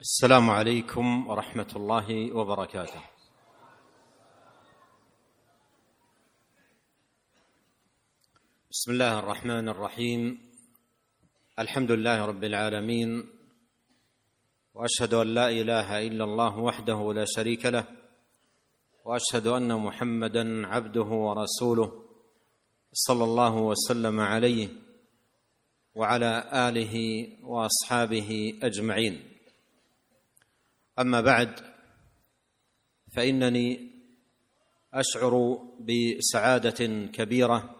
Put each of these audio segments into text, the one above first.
السلام عليكم ورحمة الله وبركاته. بسم الله الرحمن الرحيم. الحمد لله رب العالمين. وأشهد أن لا إله إلا الله وحده لا شريك له. وأشهد أن محمدا عبده ورسوله صلى الله وسلم عليه وعلى آله وأصحابه أجمعين. أما بعد فإنني أشعر بسعادة كبيرة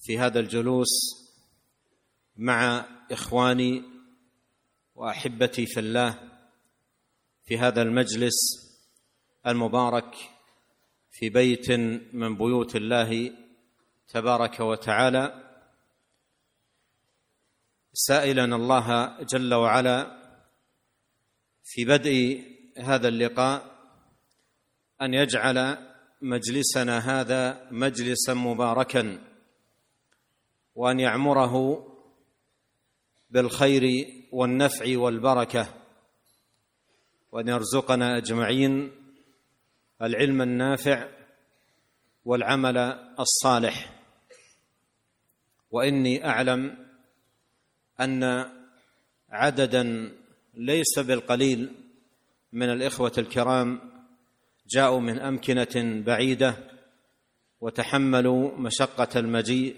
في هذا الجلوس مع إخواني وأحبتي في الله في هذا المجلس المبارك في بيت من بيوت الله تبارك وتعالى. سائلا الله جل وعلا في بدء هذا اللقاء أن يجعل مجلسنا هذا مجلسا مباركا وأن يعمره بالخير والنفع والبركة وأن يرزقنا أجمعين العلم النافع والعمل الصالح. وإني أعلم أن عددا ليس بالقليل من الإخوة الكرام جاءوا من أمكنة بعيدة وتحملوا مشقة المجيء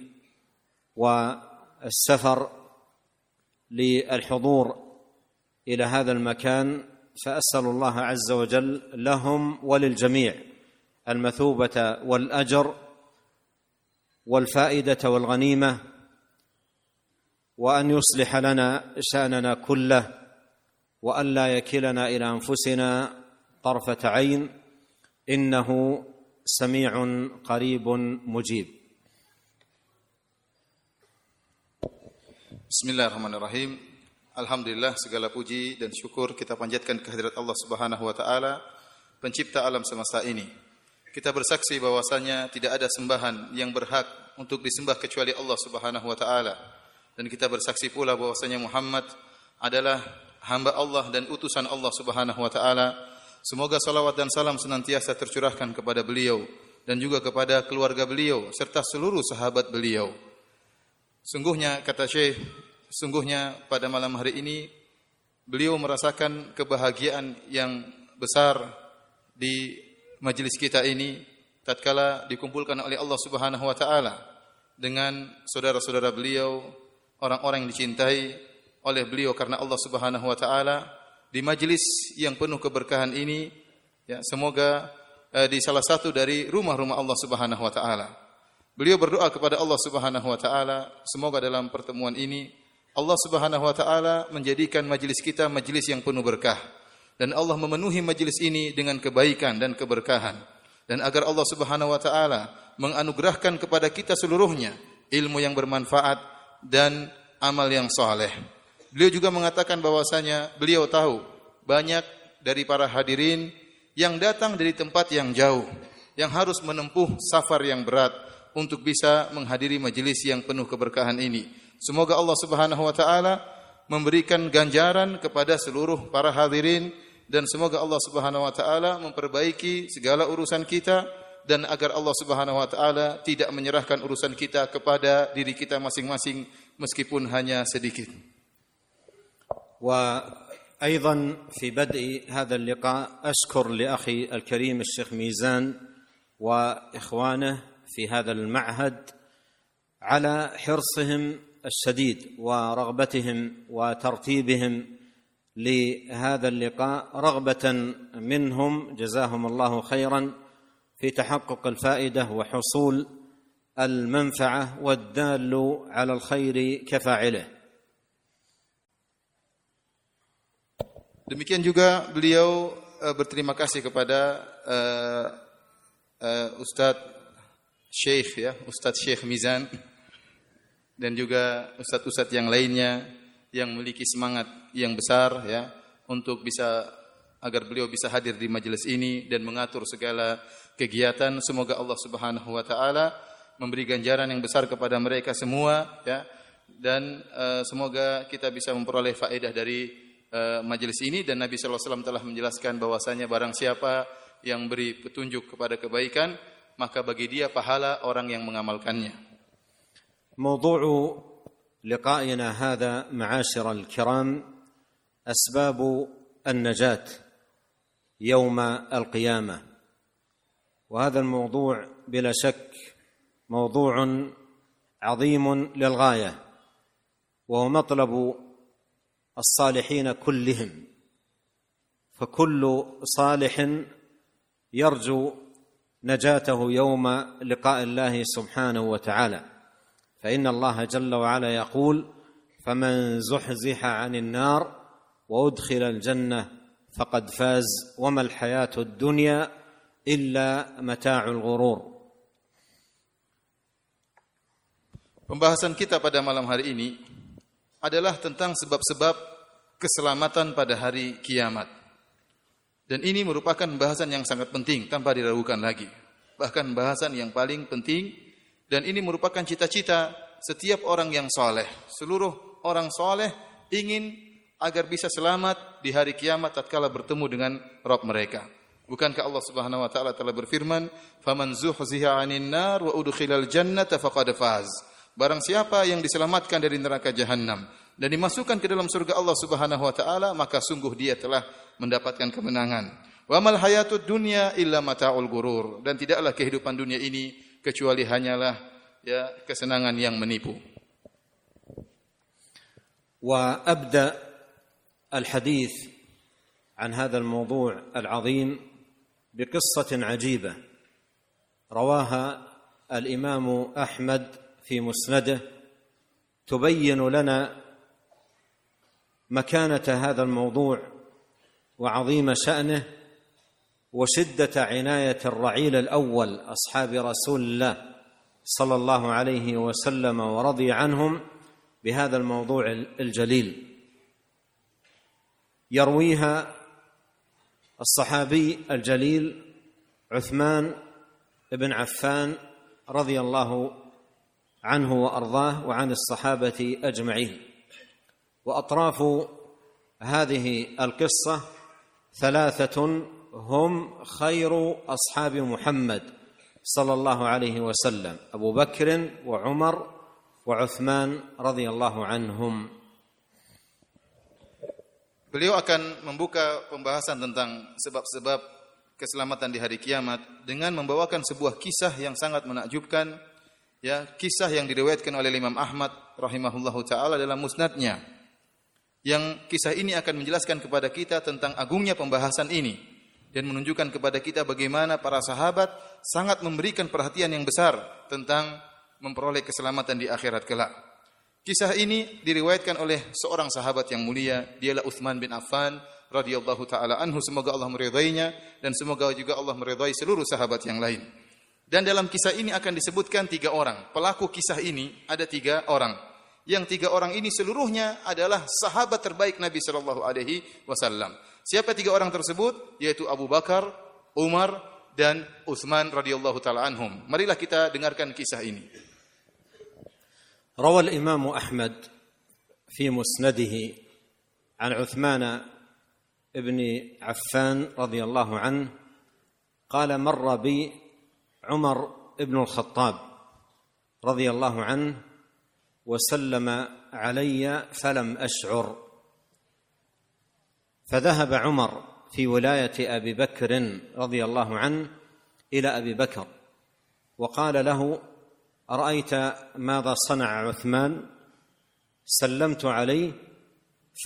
والسفر للحضور إلى هذا المكان فأسأل الله عز وجل لهم وللجميع المثوبة والأجر والفائدة والغنيمة وأن يصلح لنا شأننا كله وان لا يكلنا الى انفسنا طرفه عين انه سميع قريب مجيب Bismillahirrahmanirrahim. Alhamdulillah segala puji dan syukur kita panjatkan kehadirat Allah Subhanahu wa taala, pencipta alam semesta ini. Kita bersaksi bahwasanya tidak ada sembahan yang berhak untuk disembah kecuali Allah Subhanahu wa taala. Dan kita bersaksi pula bahwasanya Muhammad adalah hamba Allah dan utusan Allah Subhanahu wa taala. Semoga salawat dan salam senantiasa tercurahkan kepada beliau dan juga kepada keluarga beliau serta seluruh sahabat beliau. Sungguhnya kata Syekh, sungguhnya pada malam hari ini beliau merasakan kebahagiaan yang besar di majelis kita ini tatkala dikumpulkan oleh Allah Subhanahu wa taala dengan saudara-saudara beliau, orang-orang yang dicintai oleh beliau karena Allah Subhanahu wa taala di majelis yang penuh keberkahan ini ya semoga eh, di salah satu dari rumah-rumah Allah Subhanahu wa taala. Beliau berdoa kepada Allah Subhanahu wa taala, semoga dalam pertemuan ini Allah Subhanahu wa taala menjadikan majelis kita majelis yang penuh berkah dan Allah memenuhi majelis ini dengan kebaikan dan keberkahan dan agar Allah Subhanahu wa taala menganugerahkan kepada kita seluruhnya ilmu yang bermanfaat dan amal yang saleh. Beliau juga mengatakan bahwasanya beliau tahu banyak dari para hadirin yang datang dari tempat yang jauh yang harus menempuh safar yang berat untuk bisa menghadiri majelis yang penuh keberkahan ini. Semoga Allah Subhanahu wa taala memberikan ganjaran kepada seluruh para hadirin dan semoga Allah Subhanahu wa taala memperbaiki segala urusan kita dan agar Allah Subhanahu wa taala tidak menyerahkan urusan kita kepada diri kita masing-masing meskipun hanya sedikit. وأيضا في بدء هذا اللقاء أشكر لأخي الكريم الشيخ ميزان وإخوانه في هذا المعهد على حرصهم الشديد ورغبتهم وترتيبهم لهذا اللقاء رغبة منهم جزاهم الله خيرا في تحقق الفائدة وحصول المنفعة والدال على الخير كفاعله. Demikian juga beliau uh, berterima kasih kepada uh, uh, Ustadz Syekh ya, Ustadz Syekh Mizan dan juga ustadz-ustadz yang lainnya yang memiliki semangat yang besar ya untuk bisa agar beliau bisa hadir di majelis ini dan mengatur segala kegiatan. Semoga Allah Subhanahu wa taala memberi ganjaran yang besar kepada mereka semua ya dan uh, semoga kita bisa memperoleh faedah dari uh, majelis ini dan Nabi sallallahu alaihi wasallam telah menjelaskan bahwasanya barang siapa yang beri petunjuk kepada kebaikan maka bagi dia pahala orang yang mengamalkannya. موضوع لقائنا هذا معاشر الكرام اسباب النجاه يوم القيامه وهذا الموضوع بلا شك موضوع عظيم للغايه وهو مطلب الصالحين كلهم فكل صالح يرجو نجاته يوم لقاء الله سبحانه وتعالى. فإن الله جل وعلا يقول فمن زحزح عن النار وأدخل الجنة فقد فاز وما الحياة الدنيا إلا متاع الغرور. Pembahasan kita pada malam hari ini adalah tentang sebab-sebab keselamatan pada hari kiamat. Dan ini merupakan bahasan yang sangat penting tanpa diragukan lagi. Bahkan bahasan yang paling penting dan ini merupakan cita-cita setiap orang yang soleh. Seluruh orang soleh ingin agar bisa selamat di hari kiamat tatkala bertemu dengan Rob mereka. Bukankah Allah Subhanahu wa taala telah berfirman, "Faman zuhziha 'anil nar wa udkhilal jannata faqad faz." Barang siapa yang diselamatkan dari neraka jahanam dan dimasukkan ke dalam surga Allah Subhanahu wa taala, maka sungguh dia telah mendapatkan kemenangan. Wa mal hayatud dunya illa mataul gurur dan tidaklah kehidupan dunia ini kecuali hanyalah ya kesenangan yang menipu. وابدا الحديث عن هذا الموضوع العظيم بقصه عجيبه رواها الامام احمد في مسنده تبين لنا مكانة هذا الموضوع وعظيم شأنه وشدة عناية الرعيل الأول أصحاب رسول الله صلى الله عليه وسلم ورضي عنهم بهذا الموضوع الجليل. يرويها الصحابي الجليل عثمان بن عفان رضي الله عنه وارضاه وعن الصحابه اجمعين واطراف هذه القصة ثلاثة هم خير اصحاب محمد صلى الله عليه وسلم ابو بكر وعمر وعثمان رضي الله عنهم Beliau akan membuka pembahasan tentang sebab-sebab keselamatan di hari kiamat dengan membawakan sebuah kisah yang sangat menakjubkan ya kisah yang diriwayatkan oleh Imam Ahmad rahimahullahu taala dalam musnadnya yang kisah ini akan menjelaskan kepada kita tentang agungnya pembahasan ini dan menunjukkan kepada kita bagaimana para sahabat sangat memberikan perhatian yang besar tentang memperoleh keselamatan di akhirat kelak. Kisah ini diriwayatkan oleh seorang sahabat yang mulia, dialah Uthman bin Affan radhiyallahu taala anhu semoga Allah meridainya dan semoga juga Allah meridai seluruh sahabat yang lain. Dan dalam kisah ini akan disebutkan tiga orang. Pelaku kisah ini ada tiga orang. Yang tiga orang ini seluruhnya adalah sahabat terbaik Nabi Shallallahu Alaihi Wasallam. Siapa tiga orang tersebut? Yaitu Abu Bakar, Umar, dan Utsman radhiyallahu taala anhum. Marilah kita dengarkan kisah ini. روى الإمام أحمد في مسنده عن عثمان بن عفان رضي الله عنه قال مر بي عمر بن الخطاب رضي الله عنه وسلم علي فلم أشعر. فذهب عمر في ولاية أبي بكر رضي الله عنه إلى أبي بكر وقال له أرأيت ماذا صنع عثمان؟ سلمت عليه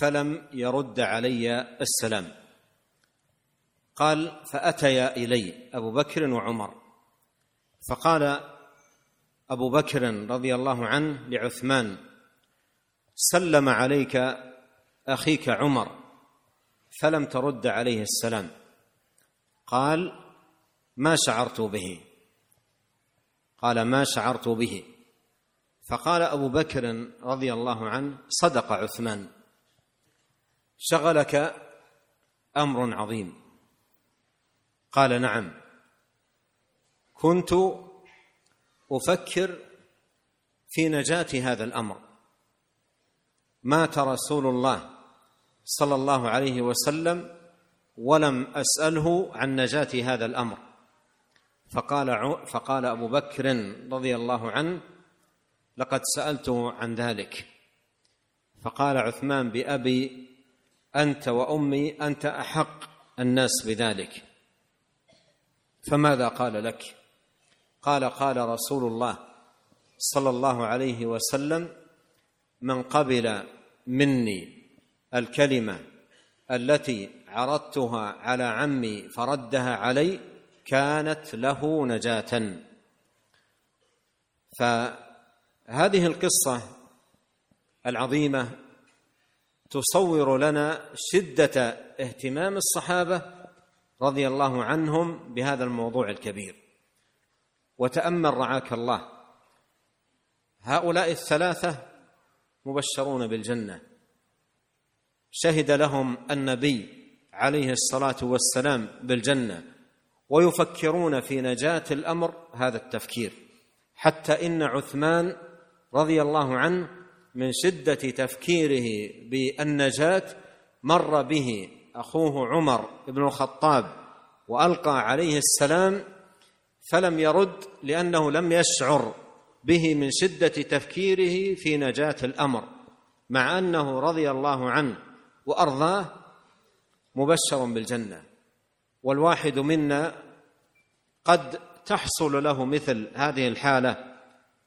فلم يرد علي السلام. قال فأتيا إلي أبو بكر وعمر. فقال أبو بكر رضي الله عنه لعثمان سلم عليك أخيك عمر فلم ترد عليه السلام. قال ما شعرت به؟ قال ما شعرت به. فقال أبو بكر رضي الله عنه صدق عثمان شغلك أمر عظيم. قال نعم. كنت أفكر في نجاة هذا الأمر. مات رسول الله صلى الله عليه وسلم ولم أسأله عن نجاة هذا الأمر. فقال فقال أبو بكر رضي الله عنه لقد سألته عن ذلك. فقال عثمان بأبي أنت وأمي أنت أحق الناس بذلك. فماذا قال لك؟ قال قال رسول الله صلى الله عليه وسلم من قبل مني الكلمة التي عرضتها على عمي فردها علي كانت له نجاة. فهذه القصة العظيمة تصور لنا شدة اهتمام الصحابة رضي الله عنهم بهذا الموضوع الكبير. وتأمل رعاك الله. هؤلاء الثلاثة مبشرون بالجنة. شهد لهم النبي عليه الصلاة والسلام بالجنة ويفكرون في نجاة الأمر هذا التفكير. حتى إن عثمان رضي الله عنه من شدة تفكيره بالنجاة مر به أخوه عمر بن الخطاب وألقى عليه السلام فلم يرد لأنه لم يشعر به من شدة تفكيره في نجاة الأمر مع أنه رضي الله عنه وأرضاه مبشر بالجنة. والواحد منا قد تحصل له مثل هذه الحالة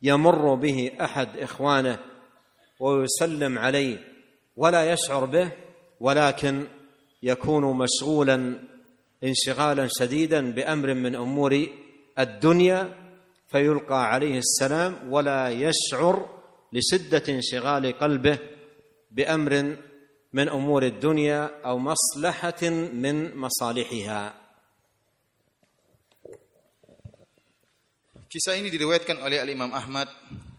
يمر به أحد إخوانه ويسلم عليه ولا يشعر به ولكن يكون مشغولا انشغالا شديدا بأمر من أمور الدنيا فيلقى عليه السلام ولا يشعر لشده انشغال قلبه بامر من امور الدنيا أو مصلحه من مصالحها Kisah ini diriwayatkan oleh Al Imam Ahmad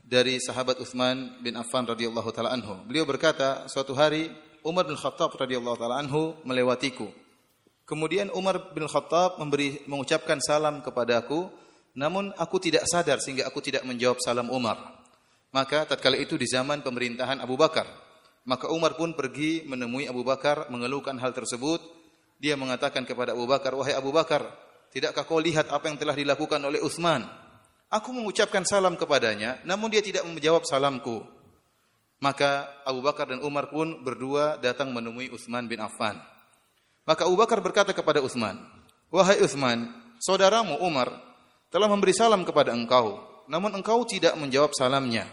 dari sahabat Utsman bin Affan radhiyallahu taala anhu. Beliau berkata, suatu hari Umar bin Khattab radhiyallahu taala anhu melewatiku. Kemudian Umar bin Khattab memberi mengucapkan salam kepadaku, namun aku tidak sadar sehingga aku tidak menjawab salam Umar. Maka tatkala itu di zaman pemerintahan Abu Bakar, maka Umar pun pergi menemui Abu Bakar mengeluhkan hal tersebut. Dia mengatakan kepada Abu Bakar, "Wahai Abu Bakar, tidakkah kau lihat apa yang telah dilakukan oleh Utsman?" Aku mengucapkan salam kepadanya, namun dia tidak menjawab salamku. Maka Abu Bakar dan Umar pun berdua datang menemui Utsman bin Affan. Maka Abu Bakar berkata kepada Utsman, "Wahai Utsman, saudaramu Umar telah memberi salam kepada engkau, namun engkau tidak menjawab salamnya."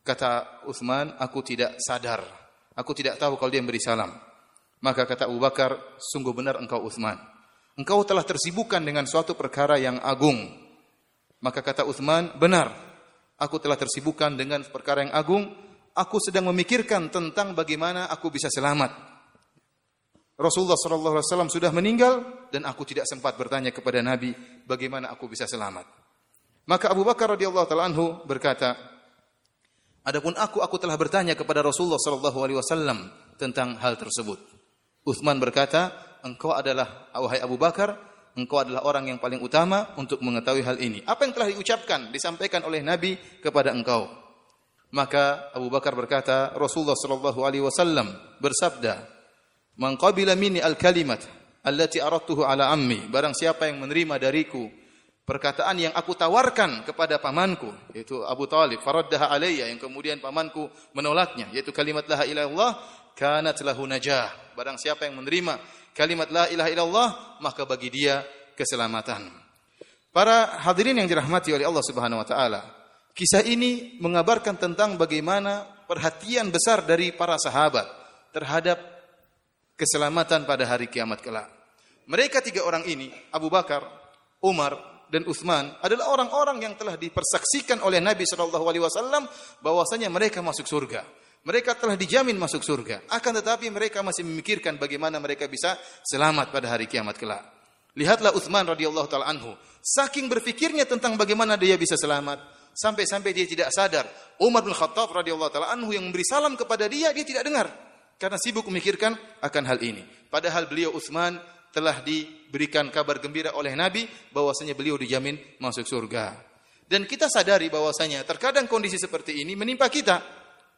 Kata Utsman, "Aku tidak sadar. Aku tidak tahu kalau dia memberi salam." Maka kata Abu Bakar, "Sungguh benar engkau Utsman. Engkau telah tersibukkan dengan suatu perkara yang agung." Maka kata Uthman, benar. Aku telah tersibukkan dengan perkara yang agung. Aku sedang memikirkan tentang bagaimana aku bisa selamat. Rasulullah sallallahu alaihi wasallam sudah meninggal dan aku tidak sempat bertanya kepada Nabi bagaimana aku bisa selamat. Maka Abu Bakar radhiyallahu taala anhu berkata, Adapun aku aku telah bertanya kepada Rasulullah sallallahu alaihi wasallam tentang hal tersebut. Uthman berkata, engkau adalah wahai Abu Bakar engkau adalah orang yang paling utama untuk mengetahui hal ini. Apa yang telah diucapkan, disampaikan oleh Nabi kepada engkau. Maka Abu Bakar berkata, Rasulullah sallallahu alaihi wasallam bersabda, "Man qabila minni al-kalimat allati aradtuhu ala ammi." Barang siapa yang menerima dariku perkataan yang aku tawarkan kepada pamanku, yaitu Abu Talib, faraddaha alayya yang kemudian pamanku menolaknya, yaitu kalimat la ilaha illallah, kanat lahu najah. Barang siapa yang menerima kalimat la ilaha illallah, maka bagi dia keselamatan. Para hadirin yang dirahmati oleh Allah Subhanahu wa taala, kisah ini mengabarkan tentang bagaimana perhatian besar dari para sahabat terhadap keselamatan pada hari kiamat kelak. Mereka tiga orang ini, Abu Bakar, Umar, dan Uthman adalah orang-orang yang telah dipersaksikan oleh Nabi Shallallahu Alaihi Wasallam bahwasanya mereka masuk surga. Mereka telah dijamin masuk surga. Akan tetapi mereka masih memikirkan bagaimana mereka bisa selamat pada hari kiamat kelak. Lihatlah Uthman radhiyallahu taala anhu, saking berfikirnya tentang bagaimana dia bisa selamat, sampai-sampai dia tidak sadar. Umar bin Khattab radhiyallahu taala anhu yang memberi salam kepada dia, dia tidak dengar karena sibuk memikirkan akan hal ini. Padahal beliau Uthman telah diberikan kabar gembira oleh Nabi bahwasanya beliau dijamin masuk surga. Dan kita sadari bahwasanya terkadang kondisi seperti ini menimpa kita.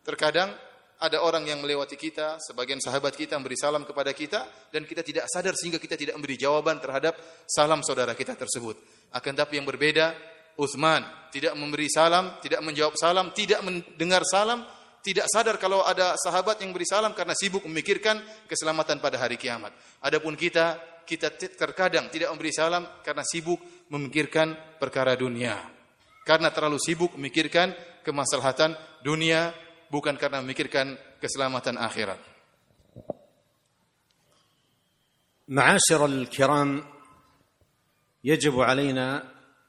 Terkadang ada orang yang melewati kita, sebagian sahabat kita memberi salam kepada kita dan kita tidak sadar sehingga kita tidak memberi jawaban terhadap salam saudara kita tersebut. Akan tapi yang berbeda, Uthman tidak memberi salam, tidak menjawab salam, tidak mendengar salam, tidak sadar kalau ada sahabat yang beri salam karena sibuk memikirkan keselamatan pada hari kiamat. Adapun kita, kita terkadang tidak memberi salam karena sibuk memikirkan perkara dunia. Karena terlalu sibuk memikirkan kemaslahatan dunia, bukan karena memikirkan keselamatan akhirat. معاشر الكرام يجب علينا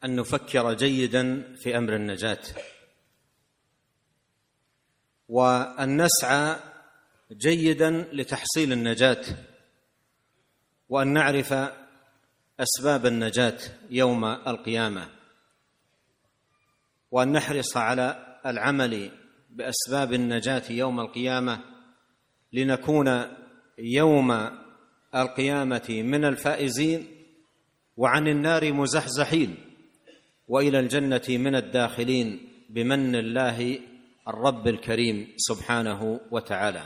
ان نفكر جيدا في امر النجاه وأن نسعى جيدا لتحصيل النجاة وأن نعرف أسباب النجاة يوم القيامة وأن نحرص على العمل بأسباب النجاة يوم القيامة لنكون يوم القيامة من الفائزين وعن النار مزحزحين وإلى الجنة من الداخلين بمن الله الرب الكريم سبحانه وتعالى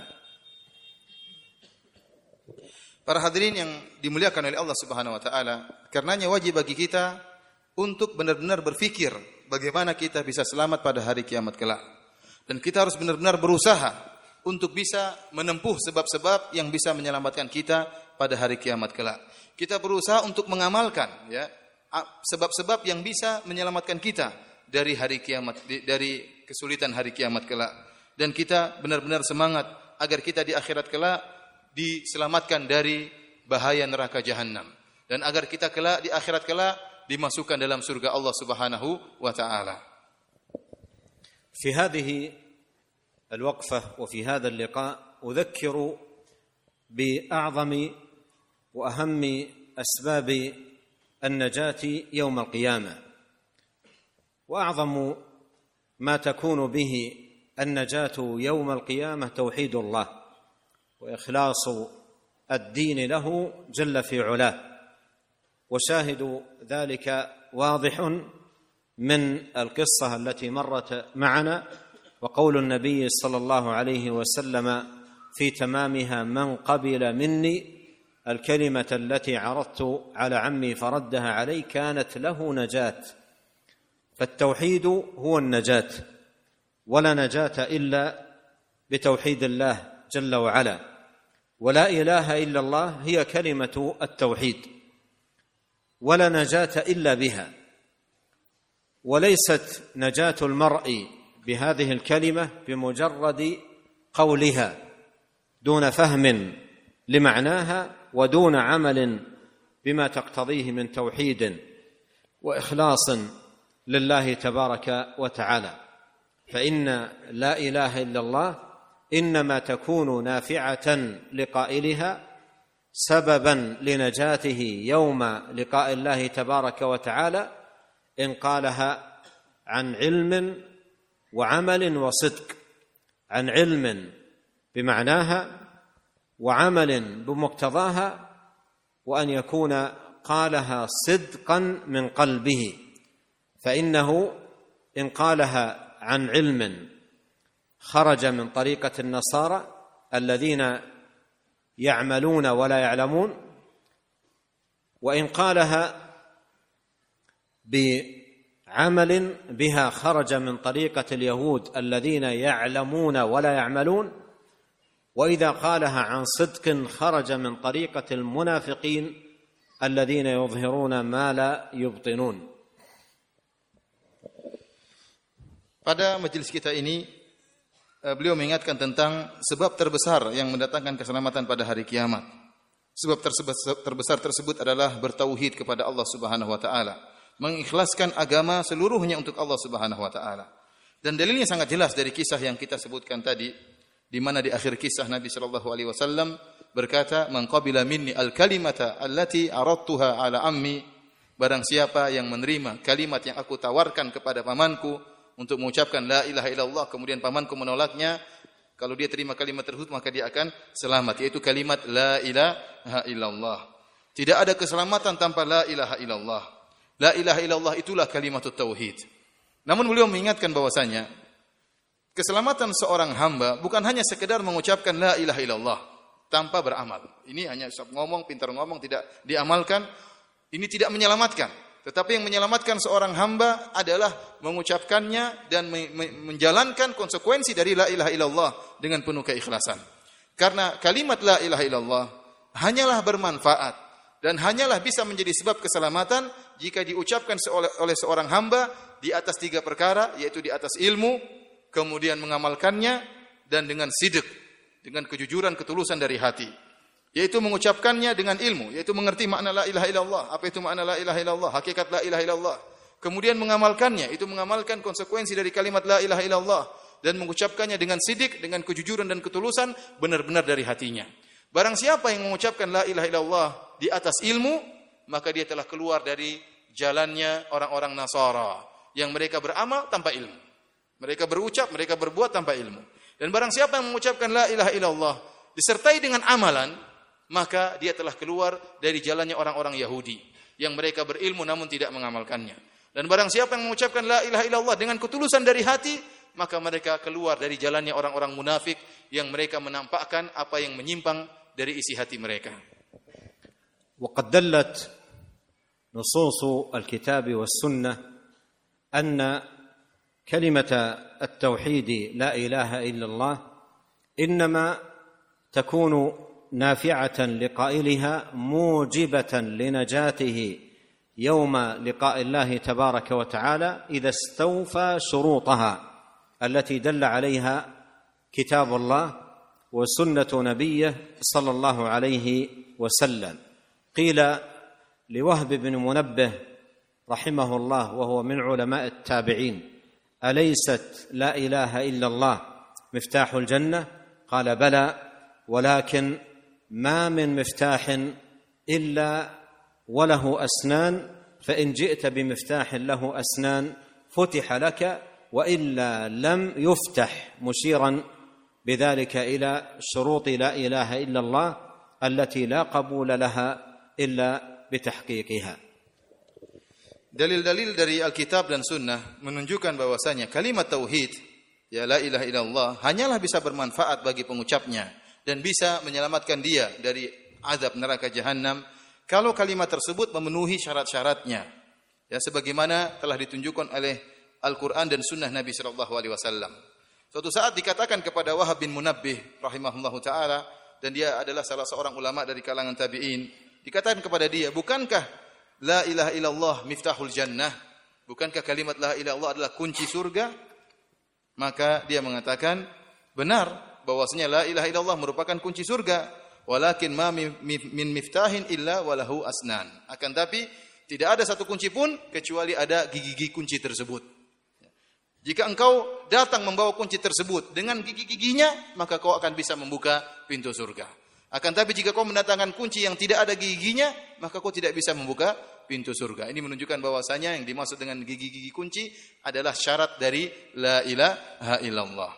Para hadirin yang dimuliakan oleh Allah Subhanahu wa taala, karenanya wajib bagi kita untuk benar-benar berfikir bagaimana kita bisa selamat pada hari kiamat kelak. Dan kita harus benar-benar berusaha untuk bisa menempuh sebab-sebab yang bisa menyelamatkan kita pada hari kiamat kelak. Kita berusaha untuk mengamalkan ya sebab-sebab yang bisa menyelamatkan kita dari hari kiamat dari kesulitan hari kiamat kelak. Dan kita benar-benar semangat agar kita di akhirat kelak diselamatkan dari bahaya neraka jahanam dan agar kita kelak di akhirat kelak dimasukkan dalam surga Allah Subhanahu wa taala. في هذه الوقفه وفي هذا اللقاء اذكر باعظم واهم اسباب النجاه يوم القيامه واعظم ما تكون به النجاة يوم القيامة توحيد الله وإخلاص الدين له جل في علاه. وشاهد ذلك واضح من القصة التي مرت معنا وقول النبي صلى الله عليه وسلم في تمامها من قبل مني الكلمة التي عرضت على عمي فردها علي كانت له نجاة. فالتوحيد هو النجاة ولا نجاة إلا بتوحيد الله جل وعلا. ولا إله إلا الله هي كلمة التوحيد ولا نجاة إلا بها. وليست نجاة المرء بهذه الكلمة بمجرد قولها دون فهم لمعناها ودون عمل بما تقتضيه من توحيد وإخلاص لله تبارك وتعالى. فإن لا إله إلا الله إنما تكون نافعة لقائلها سببا لنجاته يوم لقاء الله تبارك وتعالى إن قالها عن علم وعمل وصدق. عن علم بمعناها وعمل بمقتضاها وأن يكون قالها صدقا من قلبه. فإنه إن قالها عن علم خرج من طريقة النصارى الذين يعملون ولا يعلمون وإن قالها عمل بها خرج من طريقة اليهود الذين يعلمون ولا يعملون وإذا قالها عن صدق خرج من طريقة المنافقين الذين يظهرون ما لا يبطنون. Pada majelis kita ini eh, beliau mengingatkan tentang sebab terbesar yang mendatangkan keselamatan pada hari kiamat. Sebab terbesar tersebut adalah bertauhid kepada Allah Subhanahu wa taala mengikhlaskan agama seluruhnya untuk Allah Subhanahu wa taala. Dan dalilnya sangat jelas dari kisah yang kita sebutkan tadi di mana di akhir kisah Nabi sallallahu alaihi wasallam berkata, "Man qabila minni al-kalimata allati aradtuha ala ammi" Barang siapa yang menerima kalimat yang aku tawarkan kepada pamanku untuk mengucapkan la ilaha illallah kemudian pamanku menolaknya, kalau dia terima kalimat tersebut maka dia akan selamat yaitu kalimat la ilaha illallah. Tidak ada keselamatan tanpa la ilaha illallah. La ilaha illallah itulah kalimat tauhid. Namun beliau mengingatkan bahwasanya keselamatan seorang hamba bukan hanya sekedar mengucapkan la ilaha illallah tanpa beramal. Ini hanya ngomong, pintar ngomong, tidak diamalkan. Ini tidak menyelamatkan. Tetapi yang menyelamatkan seorang hamba adalah mengucapkannya dan menjalankan konsekuensi dari la ilaha illallah dengan penuh keikhlasan. Karena kalimat la ilaha illallah hanyalah bermanfaat dan hanyalah bisa menjadi sebab keselamatan jika diucapkan oleh seorang hamba di atas tiga perkara yaitu di atas ilmu, kemudian mengamalkannya dan dengan sidik, dengan kejujuran ketulusan dari hati. Yaitu mengucapkannya dengan ilmu, yaitu mengerti makna la ilaha illallah. Apa itu makna la ilaha illallah? Hakikat la ilaha illallah. Kemudian mengamalkannya, itu mengamalkan konsekuensi dari kalimat la ilaha illallah dan mengucapkannya dengan sidik, dengan kejujuran dan ketulusan benar-benar dari hatinya. Barang siapa yang mengucapkan la ilaha illallah di atas ilmu, maka dia telah keluar dari jalannya orang-orang Nasara yang mereka beramal tanpa ilmu. Mereka berucap, mereka berbuat tanpa ilmu. Dan barang siapa yang mengucapkan la ilaha illallah disertai dengan amalan, maka dia telah keluar dari jalannya orang-orang Yahudi yang mereka berilmu namun tidak mengamalkannya. Dan barang siapa yang mengucapkan la ilaha illallah dengan ketulusan dari hati, maka mereka keluar dari jalannya orang-orang munafik yang mereka menampakkan apa yang menyimpang dari isi hati mereka. وقد دلت نصوص الكتاب والسنه ان كلمه التوحيد لا اله الا الله انما تكون نافعة لقائلها موجبة لنجاته يوم لقاء الله تبارك وتعالى إذا استوفى شروطها التي دل عليها كتاب الله وسنة نبيه صلى الله عليه وسلم. قيل لوهب بن منبه رحمه الله وهو من علماء التابعين أليست لا إله إلا الله مفتاح الجنة؟ قال بلى ولكن ما من مفتاح الا وله اسنان فان جئت بمفتاح له اسنان فتح لك والا لم يفتح مشيرا بذلك إلى شروط لا اله الا الله التي لا قبول لها الا بتحقيقها Dalil-dalil dari Alkitab dan Sunnah menunjukkan bahwasanya kalimat tauhid ya la ilaha illallah hanyalah bisa bermanfaat bagi pengucapnya dan bisa menyelamatkan dia dari azab neraka jahanam kalau kalimat tersebut memenuhi syarat-syaratnya ya sebagaimana telah ditunjukkan oleh Al-Qur'an dan Sunnah Nabi sallallahu alaihi wasallam. Suatu saat dikatakan kepada Wahab bin Munabbih rahimahullahu taala dan dia adalah salah seorang ulama dari kalangan tabi'in, dikatakan kepada dia, "Bukankah La ilaha illallah miftahul jannah. Bukankah kalimat la ilaha illallah adalah kunci surga? Maka dia mengatakan, benar bahwasanya la ilaha illallah merupakan kunci surga. Walakin ma min miftahin illa walahu asnan. Akan tapi tidak ada satu kunci pun kecuali ada gigi-gigi kunci tersebut. Jika engkau datang membawa kunci tersebut dengan gigi-giginya, maka kau akan bisa membuka pintu surga. Akan tapi jika kau mendatangkan kunci yang tidak ada giginya, maka kau tidak bisa membuka pintu surga. Ini menunjukkan bahwasanya yang dimaksud dengan gigi-gigi kunci adalah syarat dari la ilaha illallah.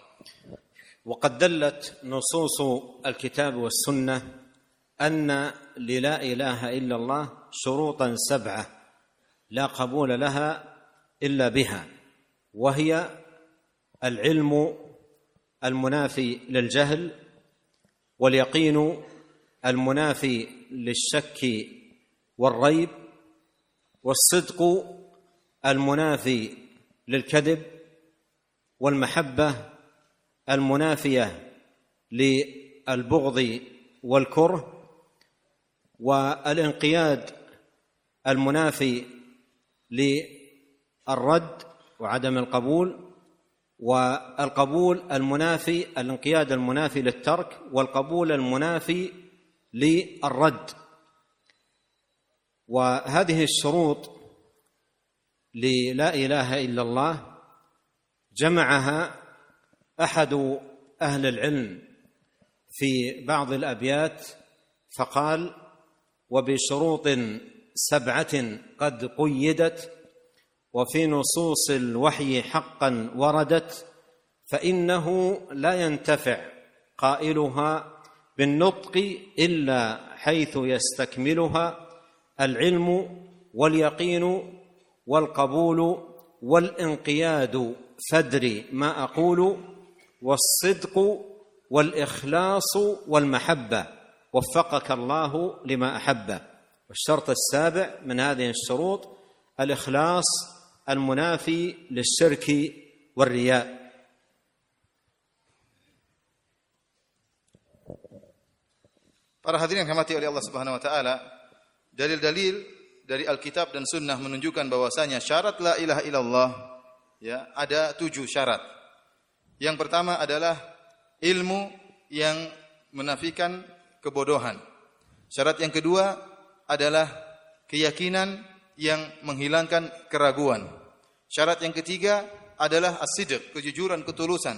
وقد دلت نصوص الكتاب والسنة أن للا إله إلا الله شروطا سبعة لا قبول لها إلا بها وهي العلم المنافي للجهل واليقين المنافي للشك والريب والصدق المنافي للكذب والمحبة المنافية للبغض والكره والانقياد المنافي للرد وعدم القبول والقبول المنافي الانقياد المنافي للترك والقبول المنافي للرد. وهذه الشروط للا إله إلا الله جمعها أحد أهل العلم في بعض الأبيات فقال وبشروط سبعة قد قيدت وفي نصوص الوحي حقا وردت فإنه لا ينتفع قائلها بالنطق إلا حيث يستكملها العلم واليقين والقبول والانقياد فادري ما أقول والصدق والاخلاص والمحبه وفقك الله لما احبه والشرط السابع من هذه الشروط الاخلاص المنافي للشرك والرياء Para hadirin yang dirahmati oleh Allah Subhanahu wa taala, dalil-dalil dari Alkitab dan Sunnah menunjukkan bahwasanya syarat la ilaha illallah ya ada tujuh syarat. Yang pertama adalah ilmu yang menafikan kebodohan. Syarat yang kedua adalah keyakinan yang menghilangkan keraguan. Syarat yang ketiga adalah as-sidq, kejujuran, ketulusan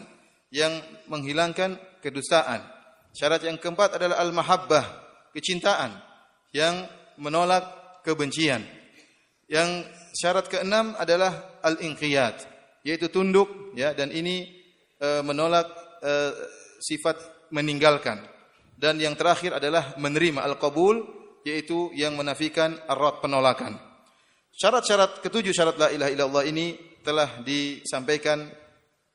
yang menghilangkan kedustaan. Syarat yang keempat adalah al-mahabbah, kecintaan yang menolak kebencian. Yang syarat keenam adalah al-inqiyad, yaitu tunduk ya dan ini Eh, menolak eh, sifat meninggalkan. Dan yang terakhir adalah menerima al-qabul yaitu yang menafikan arad penolakan. Syarat-syarat ketujuh syarat la ilaha illallah ini telah disampaikan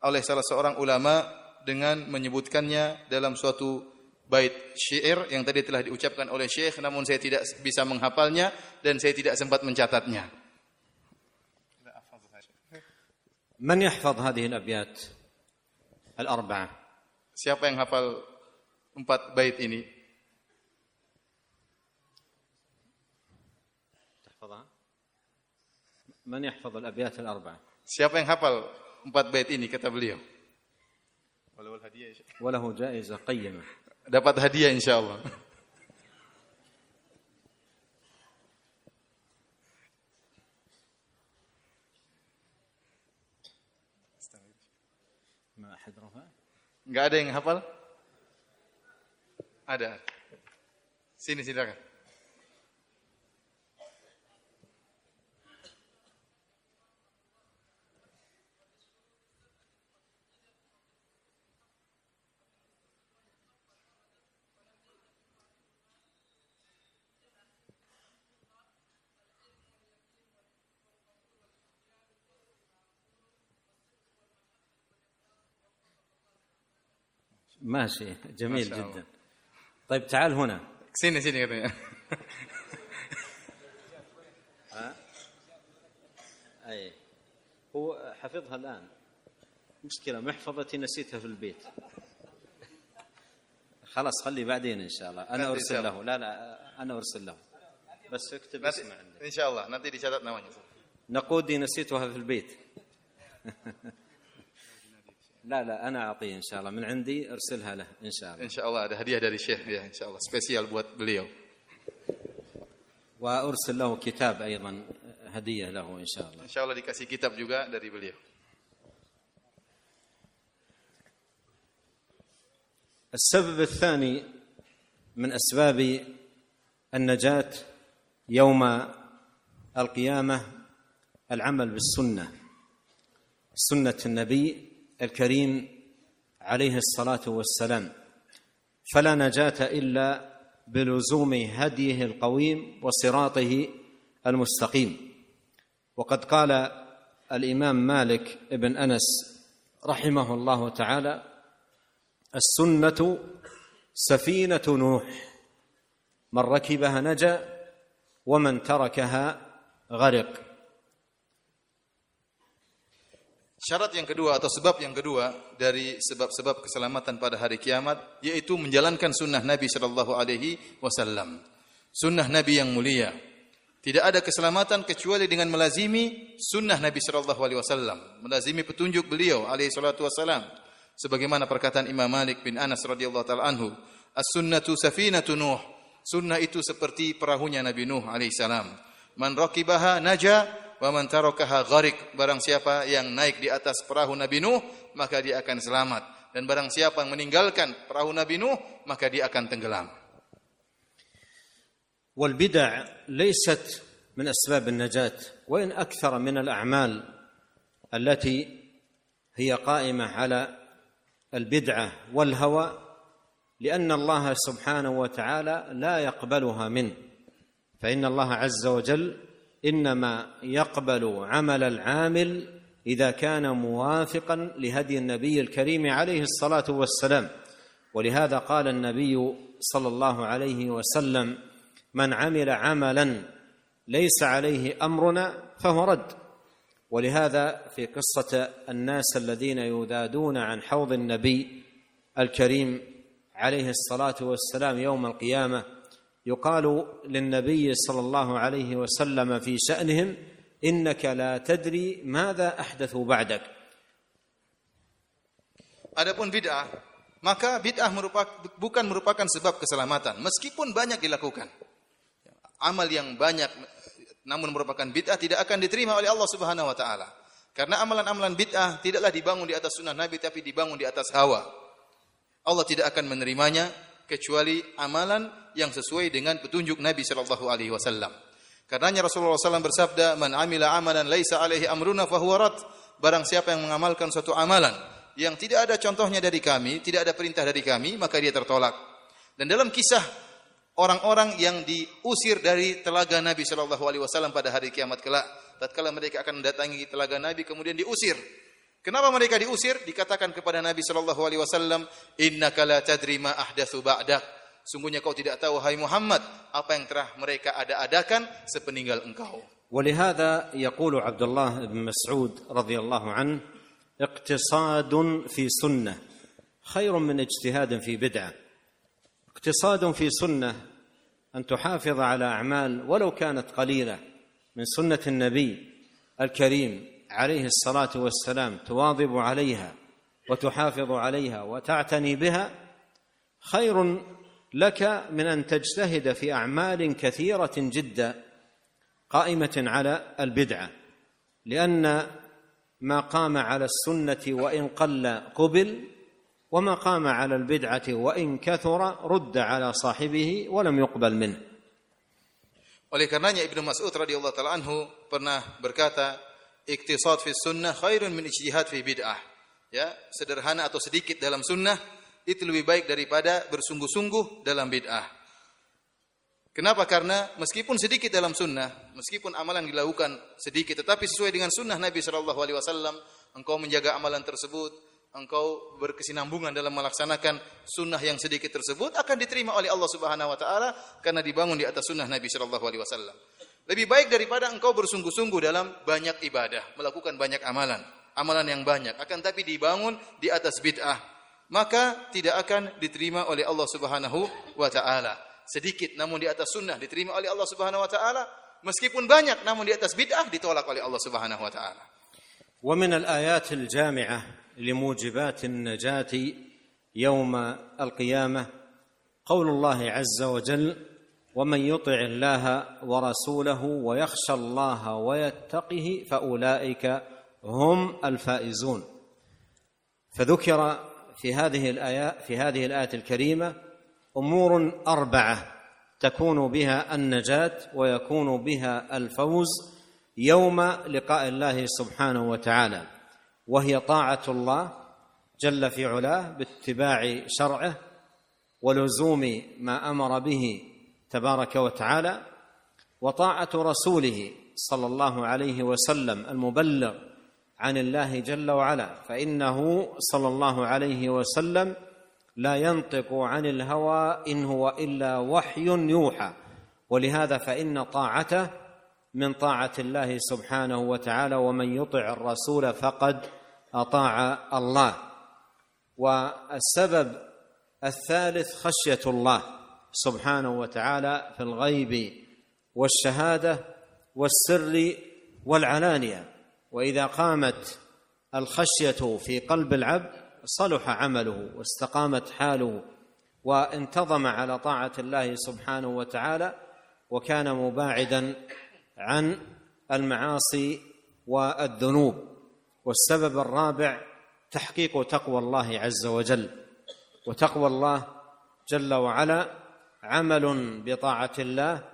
oleh salah seorang ulama dengan menyebutkannya dalam suatu bait syair yang tadi telah diucapkan oleh Syekh namun saya tidak bisa menghafalnya dan saya tidak sempat mencatatnya. Man yahfaz hadhihi al-abyat? al-arba'ah. Siapa yang hafal empat bait ini? Man yahfaz al-abyat al-arba'ah? Siapa yang hafal empat bait ini kata beliau? Walahu hadiah. Walahu jaizah qayyimah. Dapat hadiah insyaallah. Enggak ada yang hafal? Ada. Sini silakan. ماشي. جميل ما شاء الله. جدا طيب تعال هنا. sini katanya. أي. هو حفظها الآن. مشكلة محفظتي نسيتها في البيت. خلاص خلي بعدين إن شاء الله. أرسل شاء له. لا لا أنا أرسل له. بس اكتب اسمه عندك. insyaallah nanti dicatat namanya. نقودي نسيتها في البيت. لا لا أنا أعطيه إن شاء الله من عندي أرسلها له إن شاء الله Insyaallah ada hadiah dari Syekh ya insyaallah spesial buat beliau. وأرسل له كتاب أيضا هدية له إن شاء الله Insyaallah dikasih kitab juga dari beliau. السبب الثاني من أسباب النجاة يوم القيامة العمل بالسنة سنة النبي الكريم عليه الصلاة والسلام. فلا نجاة إلا بلزوم هديه القويم وصراطه المستقيم. وقد قال الإمام مالك بن أنس رحمه الله تعالى السنة سفينة نوح. من ركبها نجا ومن تركها غرق. Syarat yang kedua atau sebab yang kedua dari sebab-sebab keselamatan pada hari kiamat yaitu menjalankan sunnah Nabi Shallallahu Alaihi Wasallam. Sunnah Nabi yang mulia. Tidak ada keselamatan kecuali dengan melazimi sunnah Nabi Shallallahu Alaihi Wasallam, melazimi petunjuk beliau Alaihi Salatu Wasallam. Sebagaimana perkataan Imam Malik bin Anas radhiyallahu taala anhu, as-sunnatu safinatu Nuh. Sunnah itu seperti perahunya Nabi Nuh alaihi salam. Man raqibaha naja wa man tarakaha gharik. Barang siapa yang naik di atas perahu Nabi Nuh, maka dia akan selamat. Dan barang siapa yang meninggalkan perahu Nabi Nuh, maka dia akan tenggelam. والبدع ليست من اسباب النجاه وان أكثر من الاعمال التي هي قائمه على البدعه والهوى لأن الله سبحانه وتعالى لا يقبلها منه فان الله عز وجل إنما يقبل عمل العامل إذا كان موافقا لهدي النبي الكريم عليه الصلاة والسلام. ولهذا قال النبي صلى الله عليه وسلم من عمل عملا ليس عليه أمرنا فهو رد. ولهذا في قصة الناس الذين يذادون عن حوض النبي الكريم عليه الصلاة والسلام يوم القيامة يقال للنبي صلى الله عليه وسلم في شانهم انك لا تدري ماذا احدثوا بعدك Adapun bid'ah, maka bid'ah merupakan, bukan merupakan sebab keselamatan, meskipun banyak dilakukan. Amal yang banyak namun merupakan bid'ah tidak akan diterima oleh Allah Subhanahu wa taala. Karena amalan-amalan bid'ah tidaklah dibangun di atas sunnah Nabi tapi dibangun di atas hawa. Allah tidak akan menerimanya kecuali amalan yang sesuai dengan petunjuk Nabi sallallahu alaihi wasallam. Karenanya Rasulullah SAW bersabda, "Man amila amalan laisa alaihi amruna fahuwa rad." Barang siapa yang mengamalkan suatu amalan yang tidak ada contohnya dari kami, tidak ada perintah dari kami, maka dia tertolak. Dan dalam kisah orang-orang yang diusir dari telaga Nabi Shallallahu Alaihi Wasallam pada hari kiamat kelak, tatkala mereka akan mendatangi telaga Nabi kemudian diusir. Kenapa mereka diusir? Dikatakan kepada Nabi Shallallahu Alaihi Wasallam, Inna kala tadri ma ahdatsu ba'dak. Sungguhnya kau tidak tahu hai Muhammad apa yang telah mereka ada-adakan sepeninggal engkau. ولهذا يقول عبد الله بن مسعود رضي الله عنه اقتصاد في سنة خير من اجتهاد في بدعة اقتصاد في سنة أن تحافظ على أعمال ولو كانت قليلة من سنة النبي الكريم عليه الصلاة والسلام تواظب عليها وتحافظ عليها وتعتني بها خير لك من ان تجتهد في اعمال كثيره جدا قائمه على البدعه لأن ما قام على السنة وان قل قبل وما قام على البدعه وان كثر رد على صاحبه ولم يقبل منه Oleh karenanya Ibnu Mas'ud radhiyallahu taala anhu pernah berkata, "Iktisad fi sunnah khairun min ijtihad fi bid'ah." Ya, sederhana atau sedikit dalam sunnah itu lebih baik daripada bersungguh-sungguh dalam bid'ah. Kenapa? Karena meskipun sedikit dalam sunnah, meskipun amalan dilakukan sedikit, tetapi sesuai dengan sunnah Nabi Shallallahu Alaihi Wasallam, engkau menjaga amalan tersebut, engkau berkesinambungan dalam melaksanakan sunnah yang sedikit tersebut akan diterima oleh Allah Subhanahu Wa Taala karena dibangun di atas sunnah Nabi Shallallahu Alaihi Wasallam. Lebih baik daripada engkau bersungguh-sungguh dalam banyak ibadah, melakukan banyak amalan, amalan yang banyak, akan tapi dibangun di atas bid'ah, maka tidak akan diterima oleh Allah Subhanahu wa taala. Sedikit namun di atas sunnah diterima oleh Allah Subhanahu wa taala, meskipun banyak namun di atas bid'ah ditolak oleh Allah Subhanahu wa taala. ومن الآيات الجامعة لموجبات النجاة يوم القيامة قول الله عز وجل ومن يطع الله ورسوله ويخشى الله ويتقه فأولئك هم الفائزون فذكر في هذه الآيات في هذه الآية الكريمة أمور أربعة تكون بها النجاة ويكون بها الفوز يوم لقاء الله سبحانه وتعالى وهي طاعة الله جل في علاه باتباع شرعه ولزوم ما أمر به تبارك وتعالى وطاعة رسوله صلى الله عليه وسلم المبلغ عن الله جل وعلا فإنه صلى الله عليه وسلم لا ينطق عن الهوى إن هو إلا وحي يوحى. ولهذا فإن طاعته من طاعة الله سبحانه وتعالى ومن يطع الرسول فقد أطاع الله. والسبب الثالث خشية الله سبحانه وتعالى في الغيب والشهادة والسر والعلانية. وإذا قامت الخشية في قلب العبد صلح عمله واستقامت حاله وانتظم على طاعة الله سبحانه وتعالى وكان مباعدا عن المعاصي والذنوب. والسبب الرابع تحقيق تقوى الله عز وجل. وتقوى الله جل وعلا عمل بطاعة الله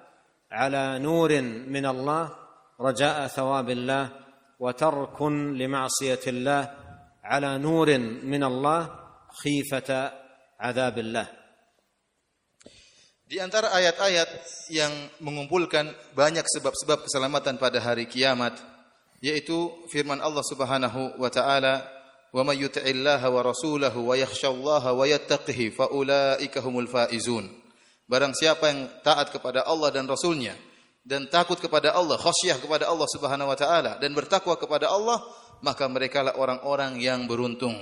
على نور من الله رجاء ثواب الله وترك لمعصيه الله على نور من الله خيفه عذاب الله Di antara ayat-ayat yang mengumpulkan banyak sebab-sebab keselamatan pada hari kiamat yaitu firman Allah Subhanahu wa taala wa may yuti'illaha wa rasulahu wa yakhshallaha wa yattaqihi fa ulaika humul faizun barang siapa yang taat kepada Allah dan rasulnya dan takut kepada Allah khasyah kepada Allah Subhanahu wa taala dan bertakwa kepada Allah maka mereka lah orang-orang yang beruntung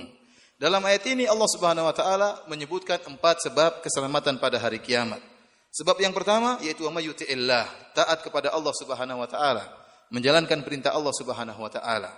dalam ayat ini Allah Subhanahu wa taala menyebutkan empat sebab keselamatan pada hari kiamat sebab yang pertama yaitu wa taat kepada Allah Subhanahu wa taala menjalankan perintah Allah Subhanahu wa taala.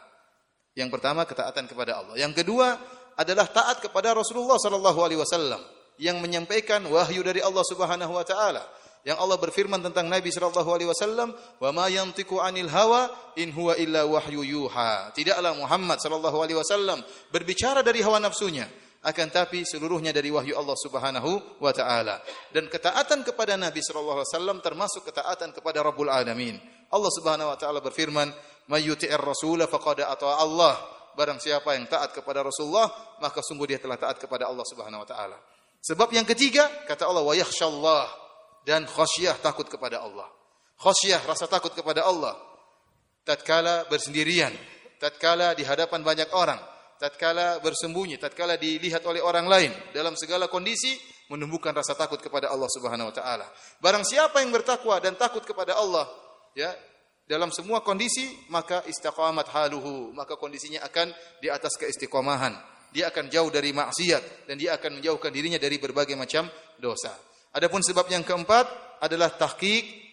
Yang pertama ketaatan kepada Allah. Yang kedua adalah taat kepada Rasulullah sallallahu alaihi wasallam yang menyampaikan wahyu dari Allah Subhanahu wa taala. Yang Allah berfirman tentang Nabi sallallahu alaihi wasallam, "Wa ma yantiqu 'anil hawa in huwa illa wahyu yuha." Tidaklah Muhammad sallallahu alaihi wasallam berbicara dari hawa nafsunya, akan tapi seluruhnya dari wahyu Allah Subhanahu wa taala. Dan ketaatan kepada Nabi sallallahu alaihi wasallam termasuk ketaatan kepada Rabbul Alamin. Allah Subhanahu wa taala berfirman, "May yuti'ir rasul faqad ata'a Allah." Barang siapa yang taat kepada Rasulullah, maka sungguh dia telah taat kepada Allah Subhanahu wa taala. Sebab yang ketiga, kata Allah, "Wa yakhshallah" dan khasyah takut kepada Allah. Khasyah rasa takut kepada Allah tatkala bersendirian, tatkala di hadapan banyak orang, tatkala bersembunyi, tatkala dilihat oleh orang lain, dalam segala kondisi menumbuhkan rasa takut kepada Allah Subhanahu wa taala. Barang siapa yang bertakwa dan takut kepada Allah, ya dalam semua kondisi maka istiqamat haluhu maka kondisinya akan di atas keistiqomahan dia akan jauh dari maksiat dan dia akan menjauhkan dirinya dari berbagai macam dosa adapun sebab yang keempat adalah tahqiq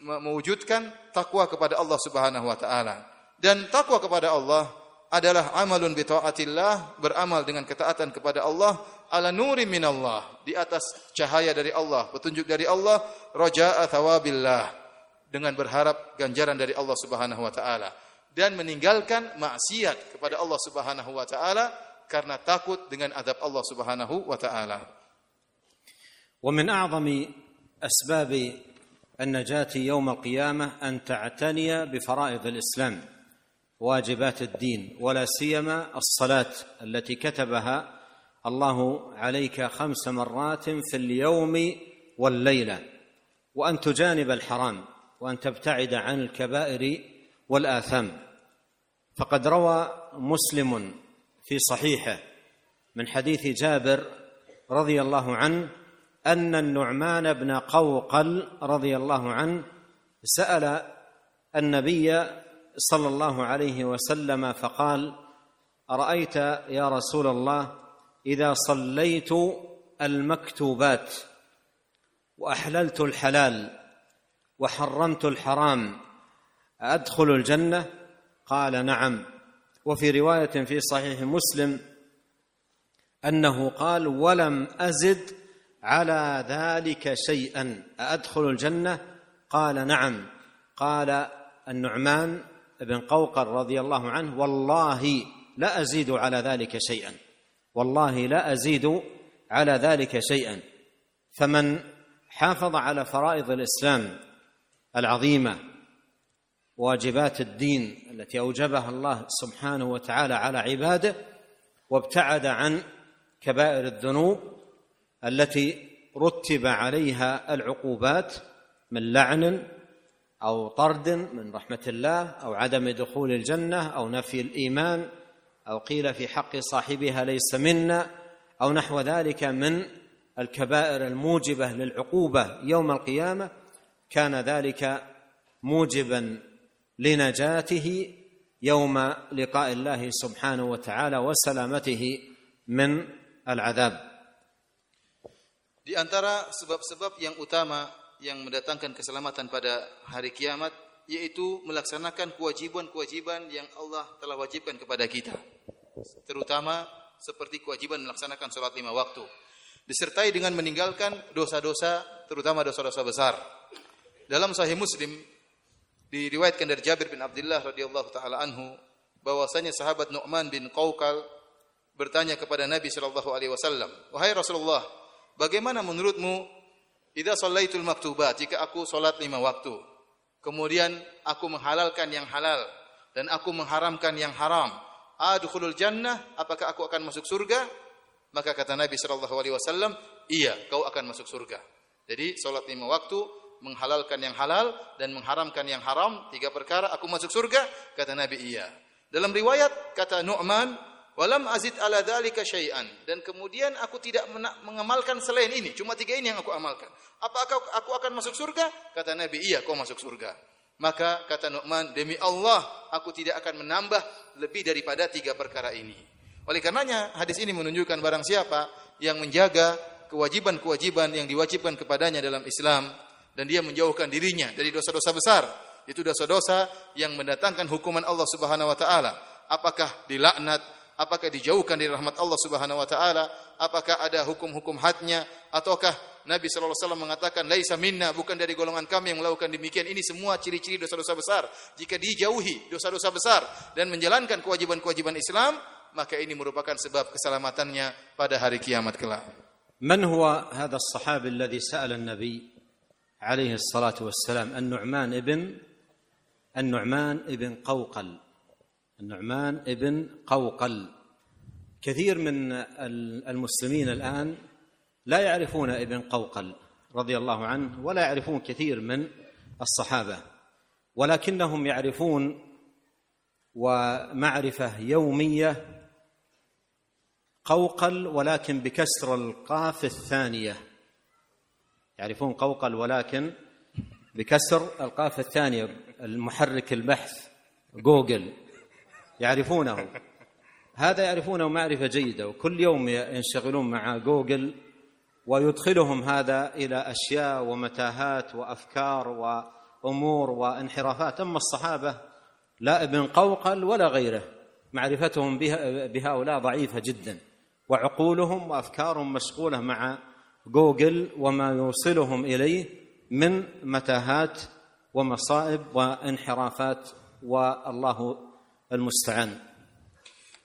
mewujudkan takwa kepada Allah Subhanahu wa taala dan takwa kepada Allah adalah amalun bi taatillah beramal dengan ketaatan kepada Allah ala nuri minallah di atas cahaya dari Allah petunjuk dari Allah raja'a thawabillah dengan berharap ganjaran dari Allah Subhanahu wa taala dan meninggalkan maksiat kepada Allah Subhanahu wa taala karena takut dengan adab Allah Subhanahu wa taala. ومن أعظم أسباب النجاة يوم القيامة أن تعتني بفرائض الإسلام واجبات الدين ولا سيما الصلاة التي كتبها الله عليك خمس مرات في اليوم والليلة وأن تجانب الحرام وأن تبتعد عن الكبائر والآثام. فقد روى مسلم في صحيحه من حديث جابر رضي الله عنه أن النعمان بن قوقل رضي الله عنه سأل النبي صلى الله عليه وسلم فقال أرأيت يا رسول الله إذا صليت المكتوبات وأحللت الحلال وحرمت الحرام أدخل الجنه قال نعم. وفي رواية في صحيح مسلم أنه قال ولم أزد على ذلك شيئا أأدخل الجنة؟ قال نعم. قال النعمان بن قوقر رضي الله عنه والله لا أزيد على ذلك شيئا. والله لا أزيد على ذلك شيئا. فمن حافظ على فرائض الإسلام العظيمة واجبات الدين التي أوجبها الله سبحانه وتعالى على عباده وابتعد عن كبائر الذنوب التي رتب عليها العقوبات من لعن أو طرد من رحمة الله أو عدم دخول الجنة أو نفي الإيمان أو قيل في حق صاحبها ليس منا أو نحو ذلك من الكبائر الموجبة للعقوبة يوم القيامة كان ذلك موجبا لنجاته يوم لقاء الله سبحانه وتعالى وسلامته من العذاب. Di antara sebab-sebab yang utama yang mendatangkan keselamatan pada hari kiamat yaitu melaksanakan kewajiban-kewajiban yang Allah telah wajibkan kepada kita. Terutama seperti kewajiban melaksanakan sholat lima waktu. Disertai dengan meninggalkan dosa-dosa, terutama dosa-dosa besar. Dalam Sahih Muslim diriwayatkan dari Jabir bin Abdullah radhiyallahu taala anhu bahwasanya sahabat Nu'man bin Qaukal bertanya kepada Nabi sallallahu alaihi wasallam, "Wahai Rasulullah, bagaimana menurutmu idza shallaitul maktubat jika aku salat lima waktu, kemudian aku menghalalkan yang halal dan aku mengharamkan yang haram, adkhulul jannah, apakah aku akan masuk surga?" Maka kata Nabi sallallahu alaihi wasallam, "Iya, kau akan masuk surga." Jadi salat lima waktu menghalalkan yang halal dan mengharamkan yang haram, tiga perkara aku masuk surga? Kata Nabi iya. Dalam riwayat kata Nu'man, walam azid ala dzalika syai'an dan kemudian aku tidak mengamalkan selain ini, cuma tiga ini yang aku amalkan. Apakah aku akan masuk surga? Kata Nabi, iya kau masuk surga. Maka kata Nu'man, demi Allah aku tidak akan menambah lebih daripada tiga perkara ini. Oleh karenanya hadis ini menunjukkan barang siapa yang menjaga kewajiban-kewajiban yang diwajibkan kepadanya dalam Islam dan dia menjauhkan dirinya dari dosa-dosa besar. Itu dosa-dosa yang mendatangkan hukuman Allah Subhanahu wa taala. Apakah dilaknat, apakah dijauhkan dari rahmat Allah Subhanahu wa taala, apakah ada hukum-hukum hadnya ataukah Nabi sallallahu alaihi wasallam mengatakan laisa minna bukan dari golongan kami yang melakukan demikian. Ini semua ciri-ciri dosa-dosa besar. Jika dijauhi dosa-dosa besar dan menjalankan kewajiban-kewajiban Islam, maka ini merupakan sebab keselamatannya pada hari kiamat kelak. Man huwa hadha as-sahabi alladhi sa'ala an-nabi alaihi salatu wassalam An-Nu'man ibn An-Nu'man ibn Qawqal النعمان ابن قوقل. كثير من المسلمين الآن لا يعرفون ابن قوقل رضي الله عنه ولا يعرفون كثير من الصحابة ولكنهم يعرفون ومعرفة يومية قوقل ولكن بكسر القاف الثانية. يعرفون قوقل ولكن بكسر القاف الثانية المحرك البحث جوجل. يعرفونه. هذا يعرفونه معرفة جيدة وكل يوم ينشغلون مع جوجل ويدخلهم هذا إلى أشياء ومتاهات وأفكار وأمور وانحرافات. أما الصحابة لا ابن قوقل ولا غيره. معرفتهم بهؤلاء ضعيفة جدا. وعقولهم وأفكارهم مشغولة مع جوجل وما يوصلهم إليه من متاهات ومصائب وانحرافات. والله al-musta'an.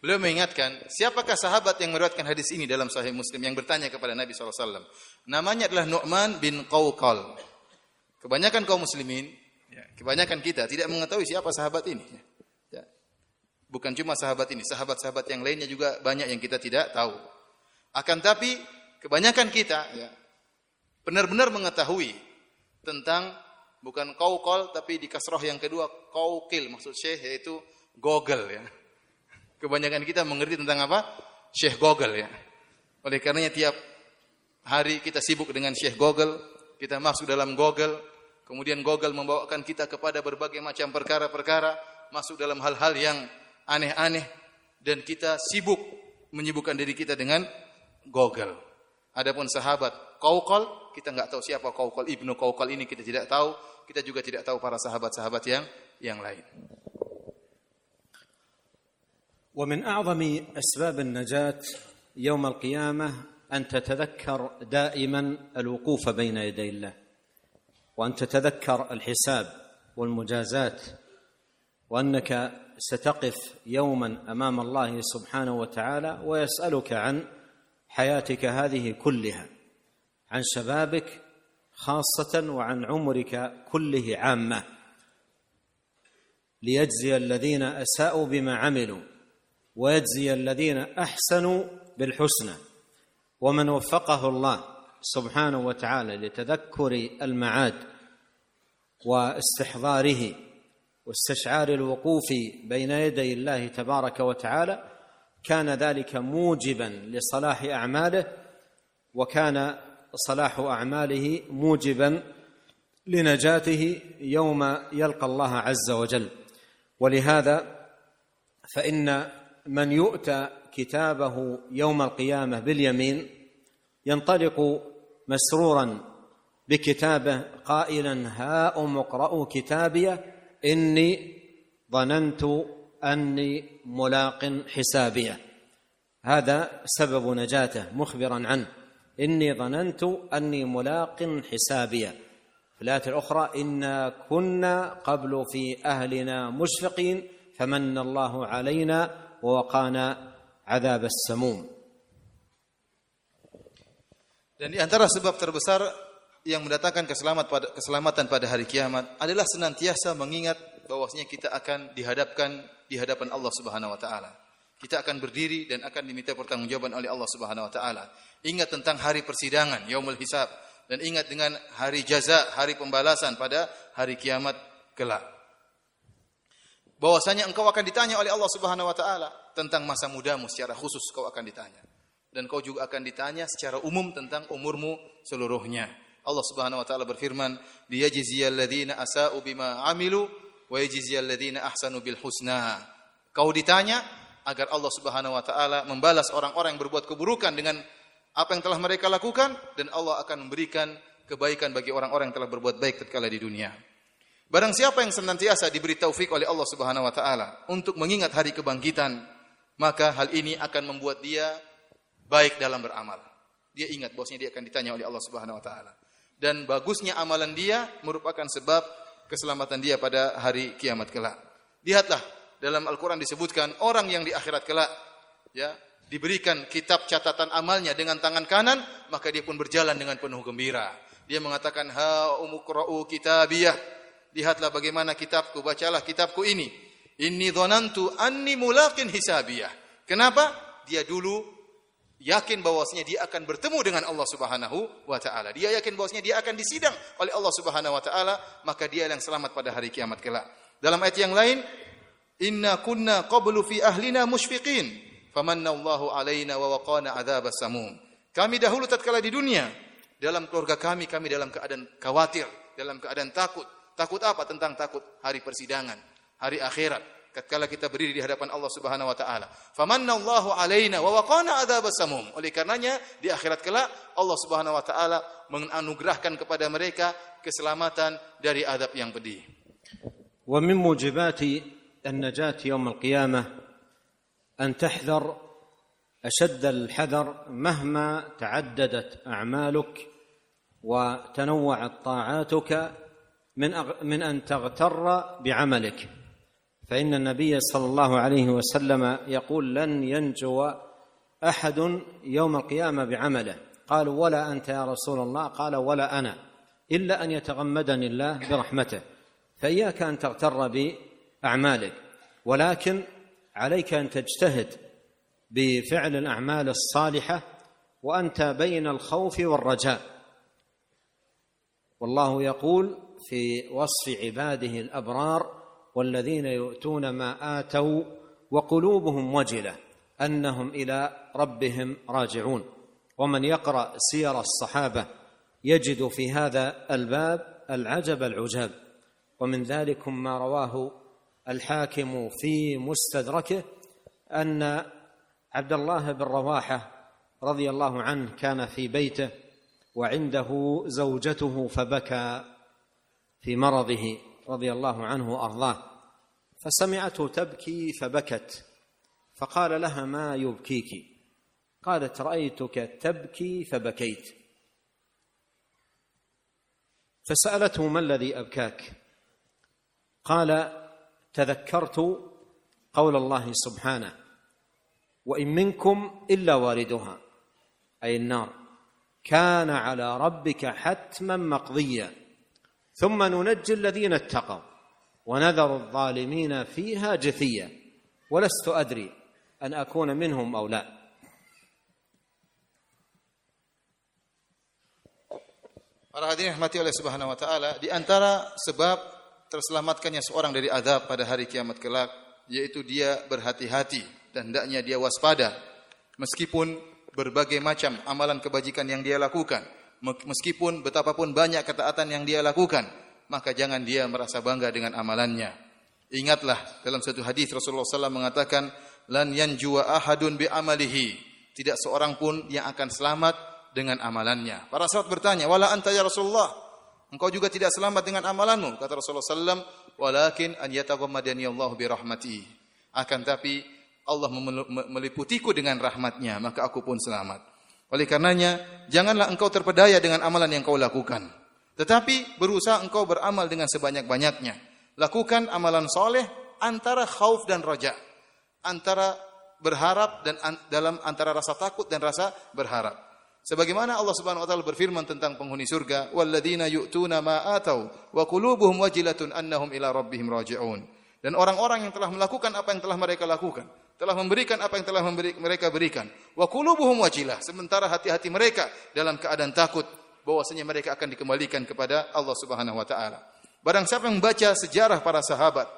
Beliau mengingatkan, siapakah sahabat yang meriwayatkan hadis ini dalam Sahih Muslim yang bertanya kepada Nabi SAW? Namanya adalah Nu'man bin Qawqal. Kebanyakan kaum muslimin, ya, kebanyakan kita tidak mengetahui siapa sahabat ini. Ya. Ya. Bukan cuma sahabat ini, sahabat-sahabat yang lainnya juga banyak yang kita tidak tahu. Akan tapi kebanyakan kita benar-benar mengetahui tentang bukan kaukol tapi di kasroh yang kedua kaukil maksud syekh yaitu Google ya. Kebanyakan kita mengerti tentang apa? Syekh Google ya. Oleh karenanya tiap hari kita sibuk dengan Syekh Google, kita masuk dalam Google, kemudian Google membawakan kita kepada berbagai macam perkara-perkara, masuk dalam hal-hal yang aneh-aneh dan kita sibuk menyibukkan diri kita dengan Google. Adapun sahabat Qaukal, kita nggak tahu siapa Qaukal Ibnu Qaukal ini kita tidak tahu, kita juga tidak tahu para sahabat-sahabat yang yang lain. ومن أعظم أسباب النجاة يوم القيامة أن تتذكر دائما الوقوف بين يدي الله وأن تتذكر الحساب والمجازات وأنك ستقف يوما أمام الله سبحانه وتعالى ويسألك عن حياتك هذه كلها عن شبابك خاصة وعن عمرك كله عامة ليجزي الذين أساءوا بما عملوا. ويجزي الذين أحسنوا بالحسنى. ومن وفقه الله سبحانه وتعالى لتذكر المعاد واستحضاره واستشعار الوقوف بين يدي الله تبارك وتعالى كان ذلك موجبا لصلاح أعماله وكان صلاح أعماله موجبا لنجاته يوم يلقى الله عز وجل. ولهذا فإن من يؤتى كتابه يوم القيامة باليمين ينطلق مسرورا بكتابه قائلا هاؤم اقرأوا كتابيه إني ظننت أني ملاق حسابيه هذا سبب نجاته مخبرا عنه. إني ظننت أني ملاق حسابيه في الآية الأخرى إنا كنا قبل في أهلنا مشفقين فمن الله علينا ووقانا عذاب السموم Dan di antara sebab terbesar yang mendatangkan keselamatan pada, keselamatan pada hari kiamat adalah senantiasa mengingat bahwasanya kita akan dihadapkan di hadapan Allah Subhanahu wa taala. Kita akan berdiri dan akan diminta pertanggungjawaban oleh Allah Subhanahu wa taala. Ingat tentang hari persidangan, yaumul hisab dan ingat dengan hari jaza, hari pembalasan pada hari kiamat kelak. Bahwasanya engkau akan ditanya oleh Allah Subhanahu wa taala tentang masa mudamu secara khusus kau akan ditanya. Dan kau juga akan ditanya secara umum tentang umurmu seluruhnya. Allah Subhanahu wa taala berfirman, "Liyajziyal ladzina asa'u bima 'amilu wa yajziyal ladzina ahsanu bil husna." Kau ditanya agar Allah Subhanahu wa taala membalas orang-orang yang berbuat keburukan dengan apa yang telah mereka lakukan dan Allah akan memberikan kebaikan bagi orang-orang yang telah berbuat baik tatkala di dunia. Barang siapa yang senantiasa diberi taufik oleh Allah Subhanahu wa taala untuk mengingat hari kebangkitan, maka hal ini akan membuat dia baik dalam beramal. Dia ingat bahwasanya dia akan ditanya oleh Allah Subhanahu wa taala. Dan bagusnya amalan dia merupakan sebab keselamatan dia pada hari kiamat kelak. Lihatlah dalam Al-Qur'an disebutkan orang yang di akhirat kelak ya diberikan kitab catatan amalnya dengan tangan kanan, maka dia pun berjalan dengan penuh gembira. Dia mengatakan ha umukra'u kitabiyah lihatlah bagaimana kitabku, bacalah kitabku ini. Inni dhanantu anni mulaqin hisabiyah. Kenapa? Dia dulu yakin bahwasanya dia akan bertemu dengan Allah Subhanahu wa taala. Dia yakin bahwasanya dia akan disidang oleh Allah Subhanahu wa taala, maka dia yang selamat pada hari kiamat kelak. Dalam ayat yang lain, inna kunna qablu fi ahlina musyfiqin, famanna Allahu alaina wa waqana adzabas samum. Kami dahulu tatkala di dunia, dalam keluarga kami kami dalam keadaan khawatir, dalam keadaan takut, Takut apa? Tentang takut hari persidangan, hari akhirat. Ketika kita berdiri di hadapan Allah Subhanahu wa taala. Famanna Allahu alaina wa waqana adzabas samum. Oleh karenanya di akhirat kelak Allah Subhanahu wa taala menganugerahkan kepada mereka keselamatan dari adab yang pedih. ومن موجبات النجاة يوم القيامة أن تحذر أشد الحذر مهما تعددت أعمالك وتنوعت طاعاتك من من أن تغتر بعملك. فإن النبي صلى الله عليه وسلم يقول لن ينجو أحد يوم القيامة بعمله. قالوا ولا أنت يا رسول الله؟ قال ولا أنا إلا أن يتغمدني الله برحمته. فإياك أن تغتر بأعمالك ولكن عليك أن تجتهد بفعل الأعمال الصالحة وأنت بين الخوف والرجاء. والله يقول في وصف عباده الأبرار والذين يؤتون ما آتوا وقلوبهم وجلة أنهم إلى ربهم راجعون. ومن يقرأ سير الصحابة يجد في هذا الباب العجب العجاب. ومن ذلكم ما رواه الحاكم في مستدركه أن عبد الله بن رواحة رضي الله عنه كان في بيته وعنده زوجته فبكى في مرضه رضي الله عنه وأرضاه. فسمعته تبكي فبكت فقال لها ما يبكيك؟ قالت رأيتك تبكي فبكيت. فسألته ما الذي أبكاك؟ قال تذكرت قول الله سبحانه وإن منكم إلا واردها أي النار. كان على ربك حتما مقضيا ثم ننجي الذين اتقوا ونذر الظالمين فيها جثيا ولست ادري ان اكون منهم أو لا Para hadirin rahmati oleh Subhanahu wa taala, di antara sebab terselamatkannya seorang dari azab pada hari kiamat kelak yaitu dia berhati-hati dan hendaknya dia waspada meskipun berbagai macam amalan kebajikan yang dia lakukan meskipun betapapun banyak ketaatan yang dia lakukan, maka jangan dia merasa bangga dengan amalannya. Ingatlah dalam satu hadis Rasulullah SAW mengatakan, lan yanjua ahadun bi amalihi. Tidak seorang pun yang akan selamat dengan amalannya. Para sahabat bertanya, wala anta ya Rasulullah, engkau juga tidak selamat dengan amalanmu. Kata Rasulullah SAW, walakin an yataghammadani Allah bi rahmati. Akan tapi Allah meliputiku dengan rahmatnya, maka aku pun selamat. Oleh karenanya, janganlah engkau terpedaya dengan amalan yang kau lakukan. Tetapi berusaha engkau beramal dengan sebanyak-banyaknya. Lakukan amalan soleh antara khauf dan roja. Antara berharap dan an dalam antara rasa takut dan rasa berharap. Sebagaimana Allah Subhanahu wa taala berfirman tentang penghuni surga, "Walladzina yu'tuna ma atau wa qulubuhum wajilatun annahum ila rabbihim raji'un." Dan orang-orang yang telah melakukan apa yang telah mereka lakukan, telah memberikan apa yang telah memberi, mereka berikan. Wa qulubuhum wajilah, sementara hati-hati mereka dalam keadaan takut bahwasanya mereka akan dikembalikan kepada Allah Subhanahu wa taala. Barang siapa yang membaca sejarah para sahabat,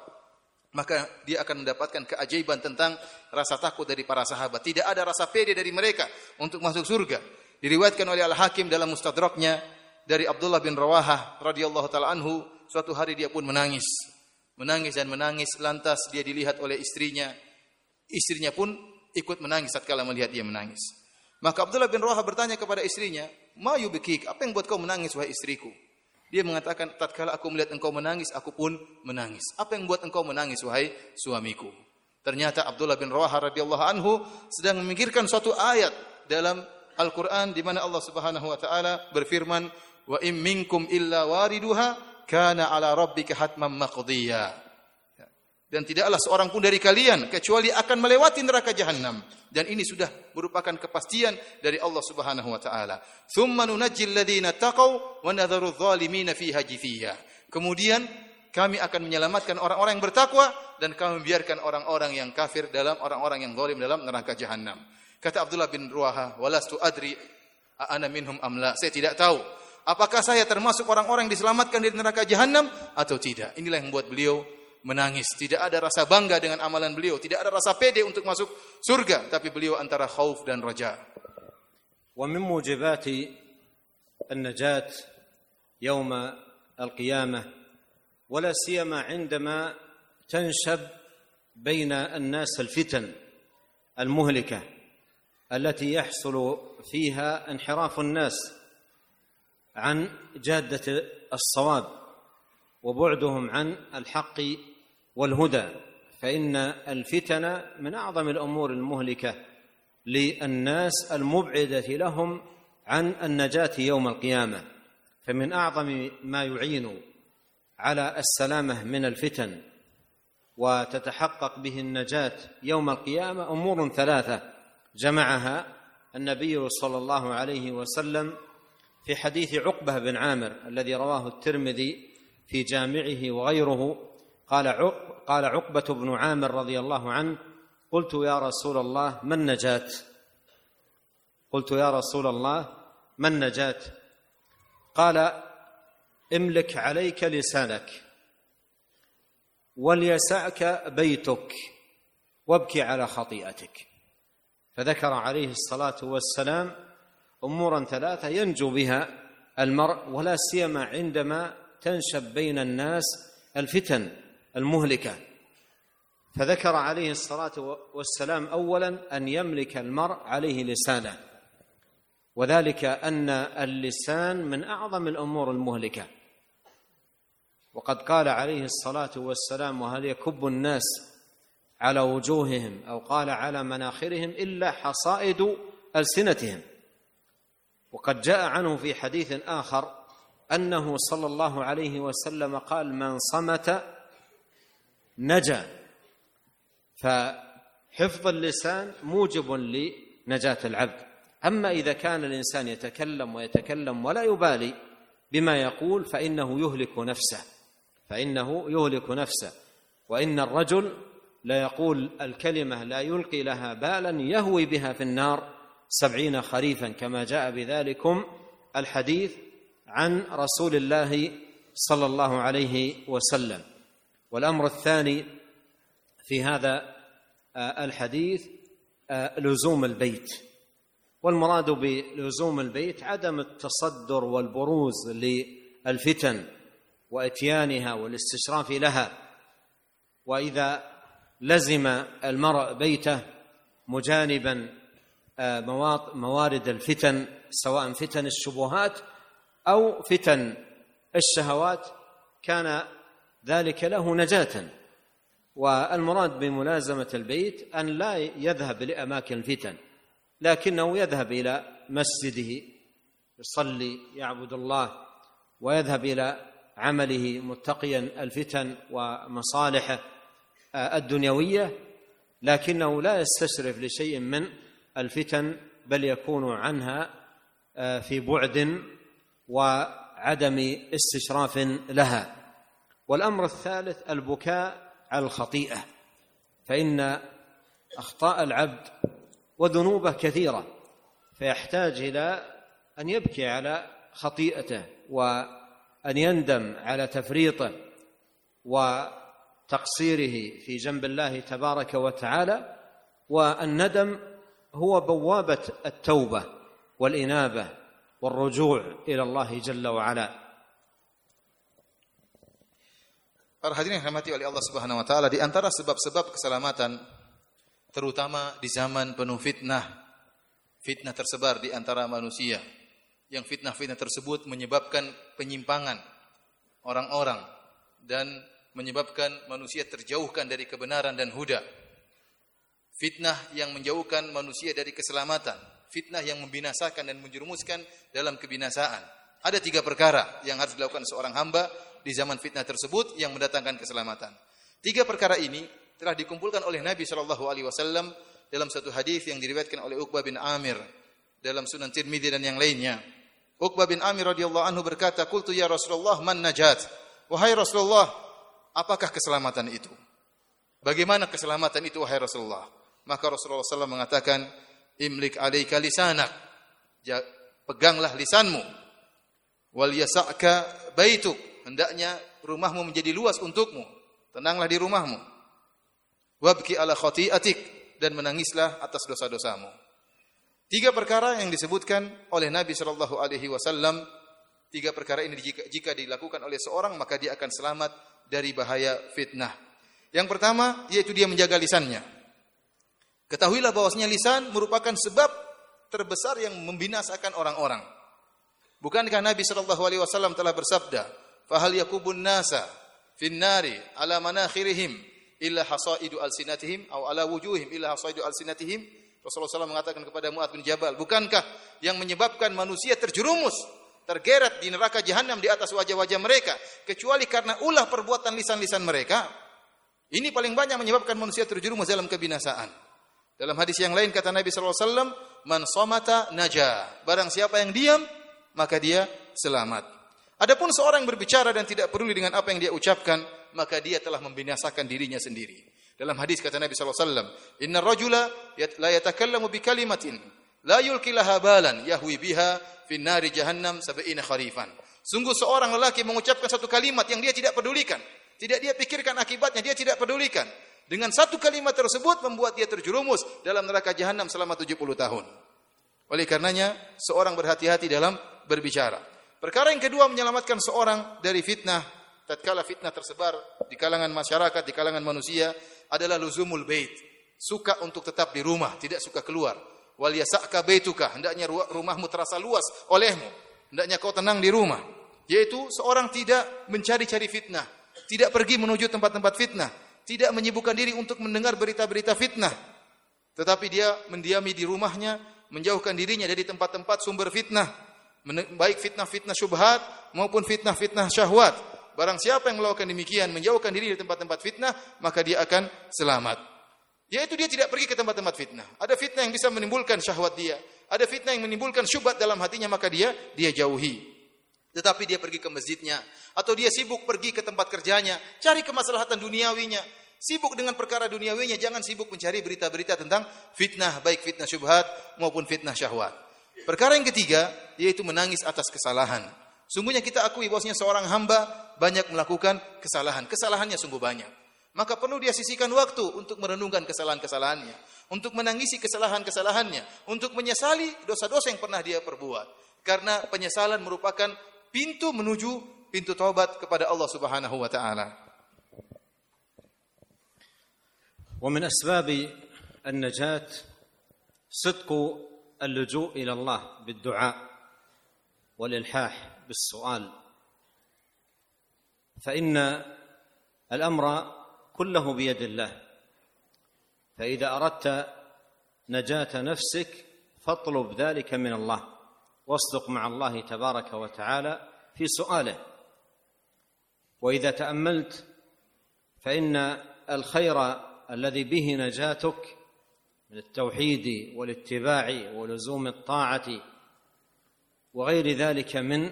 maka dia akan mendapatkan keajaiban tentang rasa takut dari para sahabat. Tidak ada rasa pede dari mereka untuk masuk surga. Diriwayatkan oleh Al-Hakim dalam Mustadraknya dari Abdullah bin Rawahah radhiyallahu taala anhu, suatu hari dia pun menangis. Menangis dan menangis lantas dia dilihat oleh istrinya. Istrinya pun ikut menangis tatkala melihat dia menangis. Maka Abdullah bin Rawahah bertanya kepada istrinya, "Ma yubkik? Apa yang buat kau menangis wahai istriku?" Dia mengatakan, tatkala aku melihat engkau menangis, aku pun menangis. Apa yang buat engkau menangis, wahai suamiku? Ternyata Abdullah bin Rawahah radhiyallahu anhu sedang memikirkan suatu ayat dalam Al-Quran di mana Allah Subhanahu wa taala berfirman, "Wa im minkum illa wariduha kana ala rabbika hatman maqdiya." dan tidaklah seorang pun dari kalian kecuali akan melewati neraka jahanam dan ini sudah merupakan kepastian dari Allah Subhanahu wa taala. Tsumma nunajjil ladzina taqaw wa nadharu dzalimin fiha jithiya. Kemudian kami akan menyelamatkan orang-orang yang bertakwa dan kami membiarkan orang-orang yang kafir dalam orang-orang yang zalim dalam neraka jahanam. Kata Abdullah bin Ruaha, "Walastu adri ana minhum amla." Saya tidak tahu apakah saya termasuk orang-orang yang diselamatkan dari neraka jahanam atau tidak. Inilah yang membuat beliau menangis. Tidak ada rasa bangga dengan amalan beliau. Tidak ada rasa pede untuk masuk surga. Tapi beliau antara khauf dan raja. ومن موجبات النجاة يوم القيامة ولا سيما عندما تنشب بين الناس الفتن المهلكة التي يحصل فيها انحراف الناس عن جادة الصواب وبعدهم عن الحق والهدى فإن الفتن من أعظم الأمور المهلكة للناس المبعدة لهم عن النجاة يوم القيامة. فمن أعظم ما يعين على السلامة من الفتن وتتحقق به النجاة يوم القيامة أمور ثلاثة جمعها النبي صلى الله عليه وسلم في حديث عقبة بن عامر الذي رواه الترمذي في جامعه وغيره قال قال عقبة بن عامر رضي الله عنه قلت يا رسول الله ما النجاة قلت يا رسول الله ما النجاة قال املك عليك لسانك وليسعك بيتك وابكي على خطيئتك. فذكر عليه الصلاة والسلام أمورا ثلاثة ينجو بها المرء ولا سيما عندما تنشب بين الناس الفتن المهلكة. فذكر عليه الصلاة والسلام اولا أن يملك المرء عليه لسانه وذلك أن اللسان من أعظم الأمور المهلكة. وقد قال عليه الصلاة والسلام وهل يكب الناس على وجوههم أو قال على مناخرهم إلا حصائد ألسنتهم؟ وقد جاء عنه في حديث آخر أنه صلى الله عليه وسلم قال من صمت نجا. فحفظ اللسان موجب لنجاة العبد. أما إذا كان الإنسان يتكلم ويتكلم ولا يبالي بما يقول فإنه يهلك نفسه. فإنه يهلك نفسه. وإن الرجل لا يقول الكلمة لا يلقي لها بالا يهوي بها في النار. سبعين خريفا كما جاء بذلكم الحديث عن رسول الله صلى الله عليه وسلم. والأمر الثاني في هذا آه، الحديث آه، لزوم البيت. والمراد بلزوم البيت عدم التصدر والبروز للفتن وإتيانها والاستشراف لها. وإذا لزم المرء بيته مجانبا موارد الفتن سواء فتن الشبهات أو فتن الشهوات كان ذلك له نجاة. والمراد بملازمة البيت أن لا يذهب لأماكن الفتن لكنه يذهب إلى مسجده يصلي يعبد الله ويذهب إلى عمله متقيا الفتن ومصالحه الدنيوية لكنه لا يستشرف لشيء من الفتن بل يكون عنها في بعد وعدم استشراف لها. والأمر الثالث البكاء على الخطيئة فإن أخطاء العبد وذنوبه كثيرة فيحتاج إلى أن يبكي على خطيئته وأن يندم على تفريطه وتقصيره في جنب الله تبارك وتعالى والندم هو بوابه التوبه والانابه والرجوع الى الله جل وعلا Para hadirin yang dirahmati oleh Allah Subhanahu wa taala, di antara sebab-sebab keselamatan terutama di zaman penuh fitnah. Fitnah tersebar di antara manusia. Yang fitnah-fitnah tersebut menyebabkan penyimpangan orang-orang dan menyebabkan manusia terjauhkan dari kebenaran dan huda. Fitnah yang menjauhkan manusia dari keselamatan, fitnah yang membinasakan dan menjerumuskan dalam kebinasaan. Ada tiga perkara yang harus dilakukan seorang hamba di zaman fitnah tersebut yang mendatangkan keselamatan. Tiga perkara ini telah dikumpulkan oleh Nabi Shallallahu Alaihi Wasallam dalam satu hadis yang diriwayatkan oleh Uqbah bin Amir dalam Sunan Tirmidzi dan yang lainnya. Uqbah bin Amir radhiyallahu anhu berkata, "Qultu ya Rasulullah, man najat?" Wahai Rasulullah, apakah keselamatan itu? Bagaimana keselamatan itu wahai Rasulullah? Maka Rasulullah SAW mengatakan, "Imlik alaika lisanak." Peganglah lisanmu. Wal yasa'ka baituk hendaknya rumahmu menjadi luas untukmu. Tenanglah di rumahmu. Wabki ala khati'atik dan menangislah atas dosa-dosamu. Tiga perkara yang disebutkan oleh Nabi Shallallahu Alaihi Wasallam. Tiga perkara ini jika, jika dilakukan oleh seorang maka dia akan selamat dari bahaya fitnah. Yang pertama yaitu dia menjaga lisannya. Ketahuilah bahwasanya lisan merupakan sebab terbesar yang membinasakan orang-orang. Bukankah Nabi Shallallahu Alaihi Wasallam telah bersabda, fahal yakubun nasa fin nari ala manakhirihim illa hasaidu alsinatihim atau ala wujuhim illa hasaidu alsinatihim? Rasulullah SAW mengatakan kepada Mu'ad bin Jabal bukankah yang menyebabkan manusia terjerumus tergeret di neraka jahanam di atas wajah-wajah mereka kecuali karena ulah perbuatan lisan-lisan mereka? Ini paling banyak menyebabkan manusia terjerumus dalam kebinasaan dalam hadis yang lain kata Nabi SAW man somata naja barang siapa yang diam maka dia selamat Adapun seorang yang berbicara dan tidak peduli dengan apa yang dia ucapkan, maka dia telah membinasakan dirinya sendiri. Dalam hadis kata Nabi sallallahu alaihi wasallam, "Inna rajula la yatakallamu bi kalimatin la yulki laha balan yahwi biha fi nari jahannam sab'ina kharifan." Sungguh seorang lelaki mengucapkan satu kalimat yang dia tidak pedulikan, tidak dia pikirkan akibatnya, dia tidak pedulikan. Dengan satu kalimat tersebut membuat dia terjerumus dalam neraka jahanam selama 70 tahun. Oleh karenanya, seorang berhati-hati dalam berbicara. Perkara yang kedua menyelamatkan seorang dari fitnah tatkala fitnah tersebar di kalangan masyarakat, di kalangan manusia adalah luzumul bait. Suka untuk tetap di rumah, tidak suka keluar. Wal yasaka baituka, hendaknya rumahmu terasa luas olehmu. Hendaknya kau tenang di rumah. Yaitu seorang tidak mencari-cari fitnah, tidak pergi menuju tempat-tempat fitnah, tidak menyibukkan diri untuk mendengar berita-berita fitnah. Tetapi dia mendiami di rumahnya, menjauhkan dirinya dari tempat-tempat sumber fitnah baik fitnah-fitnah syubhat maupun fitnah-fitnah syahwat. Barang siapa yang melakukan demikian, menjauhkan diri dari tempat-tempat fitnah, maka dia akan selamat. Yaitu dia tidak pergi ke tempat-tempat fitnah. Ada fitnah yang bisa menimbulkan syahwat dia, ada fitnah yang menimbulkan syubhat dalam hatinya, maka dia dia jauhi. Tetapi dia pergi ke masjidnya atau dia sibuk pergi ke tempat kerjanya, cari kemaslahatan duniawinya, sibuk dengan perkara duniawinya, jangan sibuk mencari berita-berita tentang fitnah, baik fitnah syubhat maupun fitnah syahwat. Perkara yang ketiga yaitu menangis atas kesalahan. Sungguhnya kita akui bahwasanya seorang hamba banyak melakukan kesalahan. Kesalahannya sungguh banyak. Maka perlu dia sisihkan waktu untuk merenungkan kesalahan-kesalahannya, untuk menangisi kesalahan-kesalahannya, untuk menyesali dosa-dosa yang pernah dia perbuat. Karena penyesalan merupakan pintu menuju pintu taubat kepada Allah Subhanahu wa taala. ومن أسباب النجاة صدق اللجوء إلى الله بالدعاء والالحاح بالسؤال فان الامر كله بيد الله فاذا اردت نجاه نفسك فاطلب ذلك من الله واصدق مع الله تبارك وتعالى في سؤاله. وإذا تأملت فإن الخير الذي به نجاتك من التوحيد والاتباع ولزوم الطاعة وغير ذلك من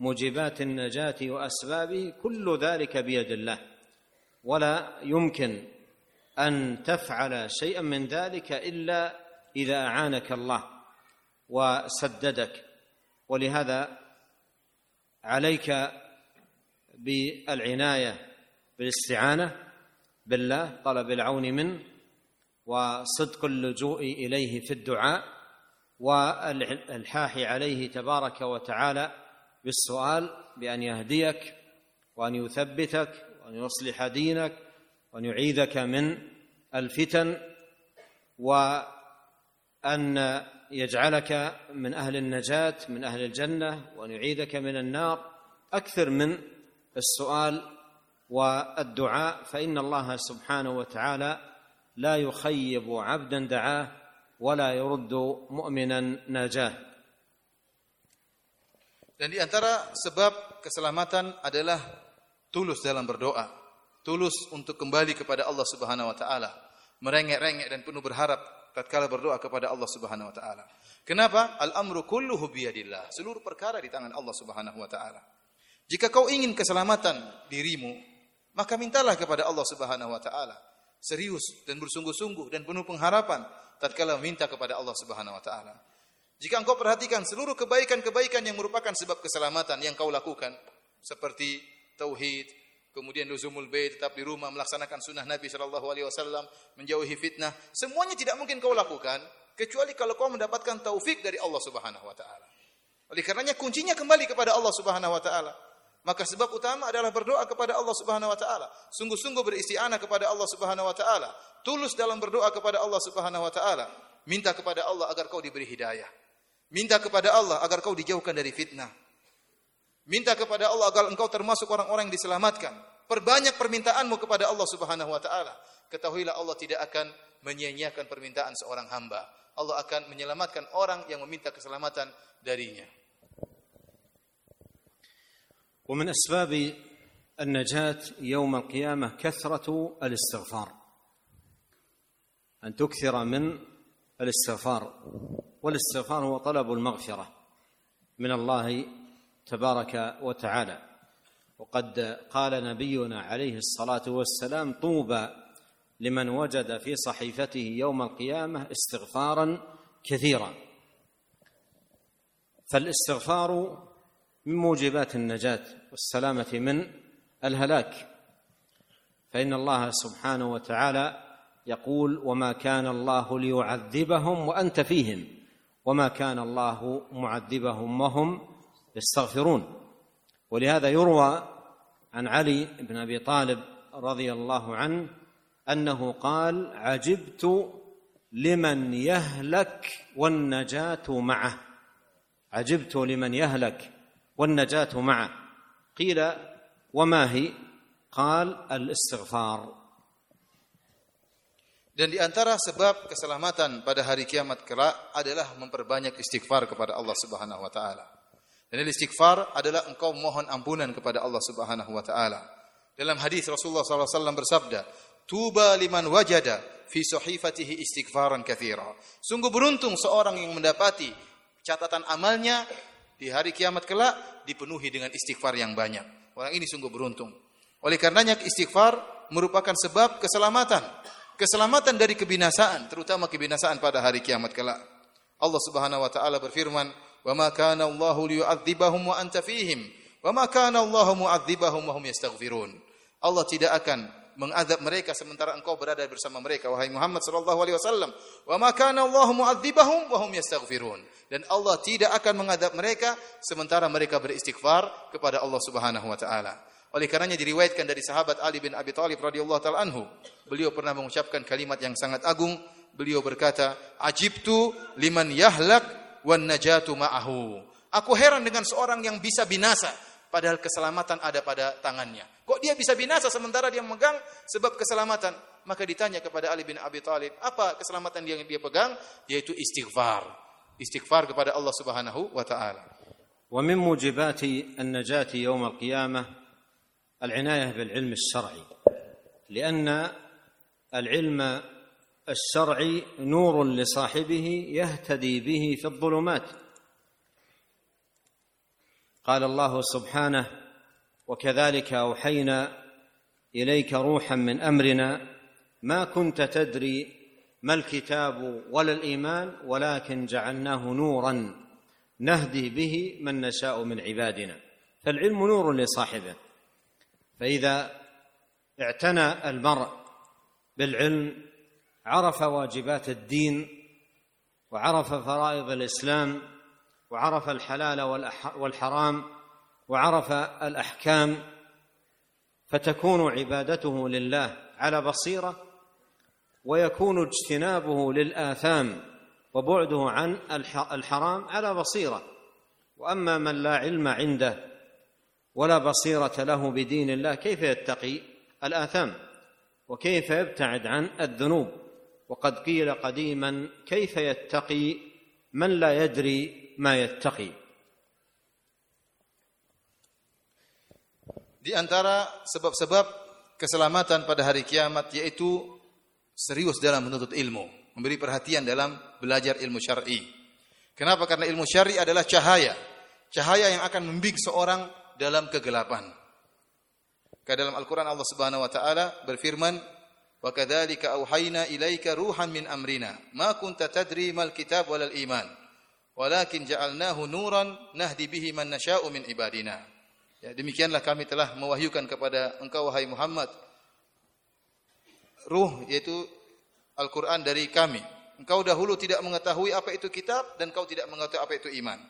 موجبات النجاة واسبابه كل ذلك بيد الله. ولا يمكن أن تفعل شيئا من ذلك إلا إذا أعانك الله. وسددك. ولهذا عليك بالعناية بالاستعانة بالله طلب العون منه وصدق اللجوء إليه في الدعاء والحاح عليه تبارك وتعالى بالسؤال بأن يهديك وأن يثبتك وأن يصلح دينك وأن يعيذك من الفتن وأن يجعلك من أهل النجاه من أهل الجنه وان يعيذك من النار أكثر من السؤال والدعاء فان الله سبحانه وتعالى لا يخيب عبدا دعاه ولا يرد مؤمنا ناجاه Dan di antara sebab keselamatan adalah tulus dalam berdoa, tulus untuk kembali kepada Allah Subhanahu wa taala, merengek-rengek dan penuh berharap tatkala berdoa kepada Allah Subhanahu wa taala. Kenapa? Al-amru kulluhu biyadillah. Seluruh perkara di tangan Allah Subhanahu wa taala. Jika kau ingin keselamatan dirimu, maka mintalah kepada Allah Subhanahu wa taala. Serius dan bersungguh-sungguh dan penuh pengharapan tatkala minta kepada Allah Subhanahu wa taala. Jika engkau perhatikan seluruh kebaikan-kebaikan yang merupakan sebab keselamatan yang kau lakukan seperti tauhid, kemudian luzumul bait, tetap di rumah melaksanakan sunnah Nabi sallallahu alaihi wasallam, menjauhi fitnah, semuanya tidak mungkin kau lakukan kecuali kalau kau mendapatkan taufik dari Allah Subhanahu wa taala. Oleh karenanya kuncinya kembali kepada Allah Subhanahu wa taala. Maka sebab utama adalah berdoa kepada Allah Subhanahu wa taala. Sungguh-sungguh beristianah kepada Allah Subhanahu wa taala. Tulus dalam berdoa kepada Allah Subhanahu wa taala. Minta kepada Allah agar kau diberi hidayah. Minta kepada Allah agar kau dijauhkan dari fitnah. Minta kepada Allah agar engkau termasuk orang-orang yang diselamatkan. Perbanyak permintaanmu kepada Allah Subhanahu wa taala. Ketahuilah Allah tidak akan menyia-nyiakan permintaan seorang hamba. Allah akan menyelamatkan orang yang meminta keselamatan darinya. ومن اسباب النجاه يوم القيامه كثره الاستغفار ان تكثر من الاستغفار والاستغفار هو طلب المغفره من الله تبارك وتعالى. وقد قال نبينا عليه الصلاة والسلام طوبى لمن وجد في صحيفته يوم القيامة استغفارا كثيرا. فالاستغفار من موجبات النجاة والسلامة من الهلاك. فإن الله سبحانه وتعالى يقول وما كان الله ليعذبهم وأنت فيهم وما كان الله معذبهم وهم يستغفرون. ولهذا يروى عن علي بن أبي طالب رضي الله عنه أنه قال عجبت لمن يهلك والنجاة معه. عجبت لمن يهلك والنجاة معه. قيل وما هي؟ قال الاستغفار. Dan di antara sebab keselamatan pada hari kiamat kelak adalah memperbanyak istighfar kepada Allah Subhanahu wa taala. Dan istighfar adalah engkau mohon ampunan kepada Allah Subhanahu wa taala. Dalam hadis Rasulullah SAW bersabda, "Tuba liman wajada fi sahifatihi istighfaran katsira." Sungguh beruntung seorang yang mendapati catatan amalnya di hari kiamat kelak dipenuhi dengan istighfar yang banyak. Orang ini sungguh beruntung. Oleh karenanya istighfar merupakan sebab keselamatan keselamatan dari kebinasaan, terutama kebinasaan pada hari kiamat kelak. Allah Subhanahu wa taala berfirman, "Wa ma kana Allahu liyu'adzibahum wa anta fihim, wa ma kana Allahu mu'adzibahum wa hum yastaghfirun." Allah tidak akan mengadab mereka sementara engkau berada bersama mereka wahai Muhammad sallallahu alaihi wasallam. Wa ma kana Allahu mu'adzibahum wa hum yastaghfirun. Dan Allah tidak akan mengadab mereka sementara mereka beristighfar kepada Allah Subhanahu wa taala. Oleh karenanya diriwayatkan dari sahabat Ali bin Abi Thalib radhiyallahu taala anhu, beliau pernah mengucapkan kalimat yang sangat agung. Beliau berkata, "Ajibtu liman yahlak wan najatu ma'ahu. Aku heran dengan seorang yang bisa binasa padahal keselamatan ada pada tangannya. Kok dia bisa binasa sementara dia memegang sebab keselamatan? Maka ditanya kepada Ali bin Abi Thalib, apa keselamatan yang dia pegang? Yaitu istighfar. Istighfar kepada Allah Subhanahu wa taala. Wa min mujibati an-najati yawm al-qiyamah al-inayah bil ilm syar'i. Karena al-ilma الشرعي نور لصاحبه يهتدي به في الظلمات. قال الله سبحانه وكذلك أوحينا إليك روحا من أمرنا ما كنت تدري ما الكتاب ولا الإيمان ولكن جعلناه نورا نهدي به من نشاء من عبادنا. فالعلم نور لصاحبه. فإذا اعتنى المرء بالعلم عرف واجبات الدين وعرف فرائض الإسلام وعرف الحلال والحرام وعرف الأحكام فتكون عبادته لله على بصيرة ويكون اجتنابه للآثام وبعده عن الحرام على بصيرة. وأما من لا علم عنده ولا بصيرة له بدين الله كيف يتقي الآثام؟ وكيف يبتعد عن الذنوب؟ وقد قيل قديما كيف يتقي من لا يدري ما يتقي Di antara sebab-sebab keselamatan pada hari kiamat yaitu serius dalam menuntut ilmu, memberi perhatian dalam belajar ilmu syar'i. Kenapa? Karena ilmu syar'i adalah cahaya, cahaya yang akan membimbing seorang dalam kegelapan. Karena dalam Al-Qur'an Allah Subhanahu wa taala berfirman, "Wa kadzalika auhayna ilaika ruhan min amrina, ma kunta tadri mal kitab walal iman, walakin ja'alnahu nuran nahdi bihi man nasha'u min ibadina." Ya, demikianlah kami telah mewahyukan kepada engkau wahai Muhammad ruh yaitu Al-Qur'an dari kami. Engkau dahulu tidak mengetahui apa itu kitab dan kau tidak mengetahui apa itu iman.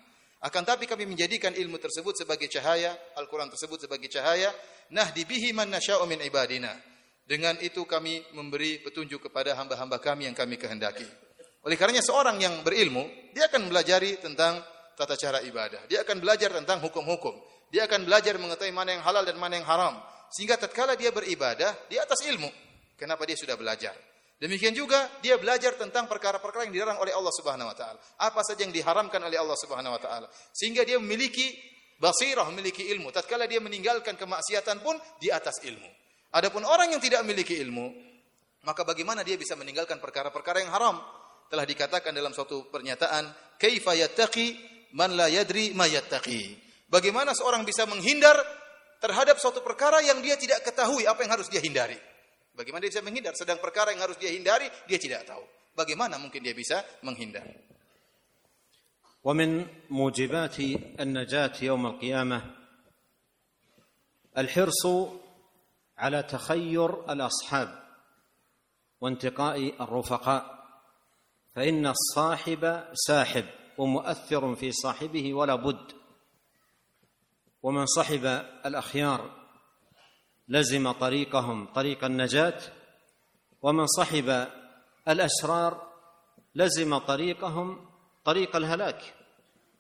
Akan tapi kami menjadikan ilmu tersebut sebagai cahaya, Al-Quran tersebut sebagai cahaya, nah dibihi man nasya'u min ibadina. Dengan itu kami memberi petunjuk kepada hamba-hamba kami yang kami kehendaki. Oleh karenanya seorang yang berilmu, dia akan belajar tentang tata cara ibadah. Dia akan belajar tentang hukum-hukum. Dia akan belajar mengetahui mana yang halal dan mana yang haram. Sehingga tatkala dia beribadah, di atas ilmu. Kenapa dia sudah belajar? Demikian juga dia belajar tentang perkara-perkara yang dilarang oleh Allah Subhanahu wa taala. Apa saja yang diharamkan oleh Allah Subhanahu wa taala. Sehingga dia memiliki basirah, memiliki ilmu. Tatkala dia meninggalkan kemaksiatan pun di atas ilmu. Adapun orang yang tidak memiliki ilmu, maka bagaimana dia bisa meninggalkan perkara-perkara yang haram? Telah dikatakan dalam suatu pernyataan, "Kaifa yattaqi man la yadri ma yattaqi?" Bagaimana seorang bisa menghindar terhadap suatu perkara yang dia tidak ketahui apa yang harus dia hindari? Bagaimana dia bisa menghindar? Sedang perkara yang harus dia hindari, dia tidak tahu. Bagaimana mungkin dia bisa menghindar? ومن موجبات النجاة يوم القيامة الحرص على تخير الأصحاب وانتقاء الرفقاء. فإن الصاحب ساحب ومؤثر في صاحبه ولا بد. ومن صحب الأخيار لزم طريقهم طريق النجاة. ومن صحب الأشرار لزم طريقهم طريق الهلاك.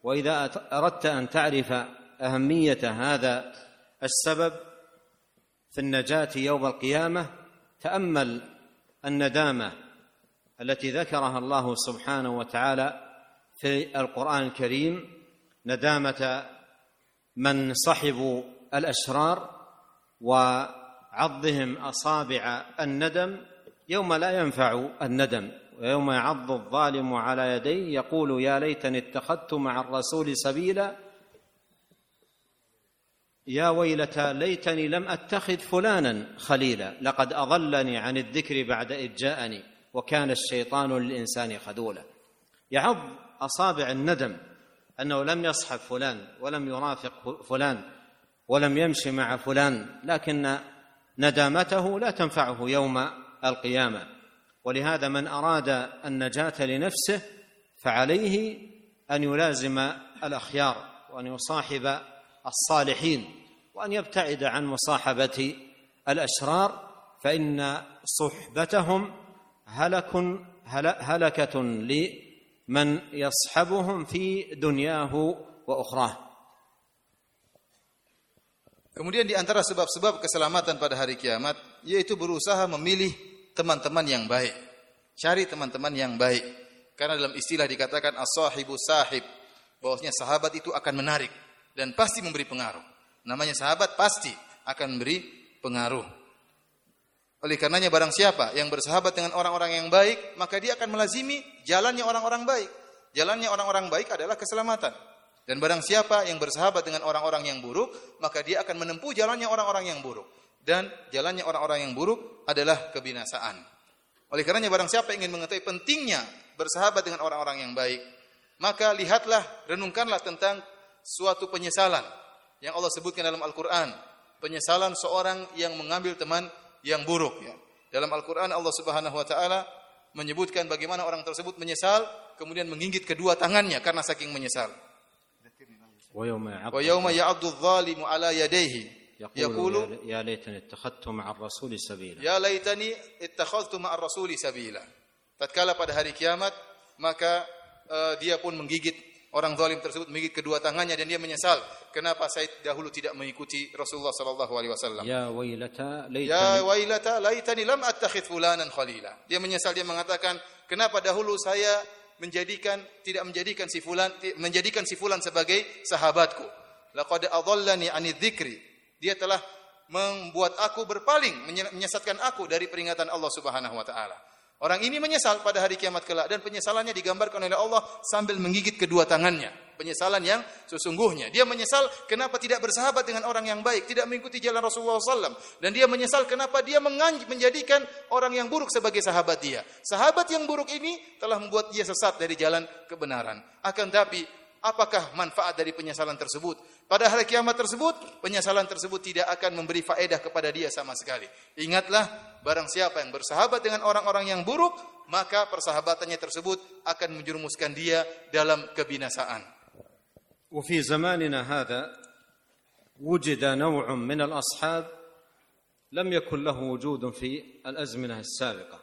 وإذا أردت أن تعرف أهمية هذا السبب في النجاة يوم القيامة تأمل الندامة التي ذكرها الله سبحانه وتعالى في القرآن الكريم ندامة من صحبوا الأشرار وعضهم أصابع الندم يوم لا ينفع الندم ويوم يعض الظالم على يديه يقول يا ليتني اتخذت مع الرسول سبيلا يا ويلتى ليتني لم أتخذ فلانا خليلا. لقد أضلني عن الذكر بعد إذ جاءني وكان الشيطان للإنسان خذولا. يعض أصابع الندم أنه لم يصحب فلان ولم يرافق فلان ولم يمش مع فلان لكن ندامته لا تنفعه يوم القيامة. ولهذا من أراد النجاة لنفسه فعليه أن يلازم الأخيار وأن يصاحب الصالحين وان يبتعد عن مصاحبه الاشرار فان صحبتهم هلك هلكه لمن يصحبهم في دنياه واخراه Kemudian di antara sebab-sebab keselamatan pada hari kiamat yaitu berusaha memilih teman-teman yang baik. Cari teman-teman yang baik. Karena dalam istilah dikatakan as-sahibu sahib, bahwasanya sahabat itu akan menarik dan pasti memberi pengaruh. Namanya sahabat pasti akan memberi pengaruh. Oleh karenanya barang siapa yang bersahabat dengan orang-orang yang baik, maka dia akan melazimi jalannya orang-orang baik. Jalannya orang-orang baik adalah keselamatan. Dan barang siapa yang bersahabat dengan orang-orang yang buruk, maka dia akan menempuh jalannya orang-orang yang buruk. Dan jalannya orang-orang yang buruk adalah kebinasaan. Oleh karenanya barang siapa ingin mengetahui pentingnya bersahabat dengan orang-orang yang baik, maka lihatlah, renungkanlah tentang suatu penyesalan yang Allah sebutkan dalam Al-Qur'an, penyesalan seorang yang mengambil teman yang buruk ya. Dalam Al-Qur'an Allah Subhanahu wa taala menyebutkan bagaimana orang tersebut menyesal kemudian menggigit kedua tangannya karena saking menyesal. Wa yawma ya'addu adh-dhalimu ala yadayhi yaqulu ya, ya laitani ittakhadtu ma'ar rasuli sabila. Ya laitani ittakhadtu ma'ar rasuli sabila. Tatkala pada hari kiamat maka uh, dia pun menggigit orang zalim tersebut menggigit kedua tangannya dan dia menyesal kenapa saya dahulu tidak mengikuti Rasulullah sallallahu alaihi wasallam? Ya wailata laitani. Ya wailata laitani lam attakhidh fulanan khalila. Dia menyesal dia mengatakan kenapa dahulu saya menjadikan tidak menjadikan si fulan menjadikan si fulan sebagai sahabatku? Laqad adallani ani dzikri. Dia telah membuat aku berpaling menyesatkan aku dari peringatan Allah Subhanahu wa taala Orang ini menyesal pada hari kiamat kelak dan penyesalannya digambarkan oleh Allah sambil menggigit kedua tangannya. Penyesalan yang sesungguhnya. Dia menyesal kenapa tidak bersahabat dengan orang yang baik, tidak mengikuti jalan Rasulullah SAW. Dan dia menyesal kenapa dia menjadikan orang yang buruk sebagai sahabat dia. Sahabat yang buruk ini telah membuat dia sesat dari jalan kebenaran. Akan tapi apakah manfaat dari penyesalan tersebut? Pada hari kiamat tersebut, penyesalan tersebut tidak akan memberi faedah kepada dia sama sekali. Ingatlah, barang siapa yang bersahabat dengan orang-orang yang buruk, maka persahabatannya tersebut akan menjerumuskan dia dalam kebinasaan. وفي زماننا هذا وجد نوع من الأصحاب لم يكن له وجود في الأزمنة السابقة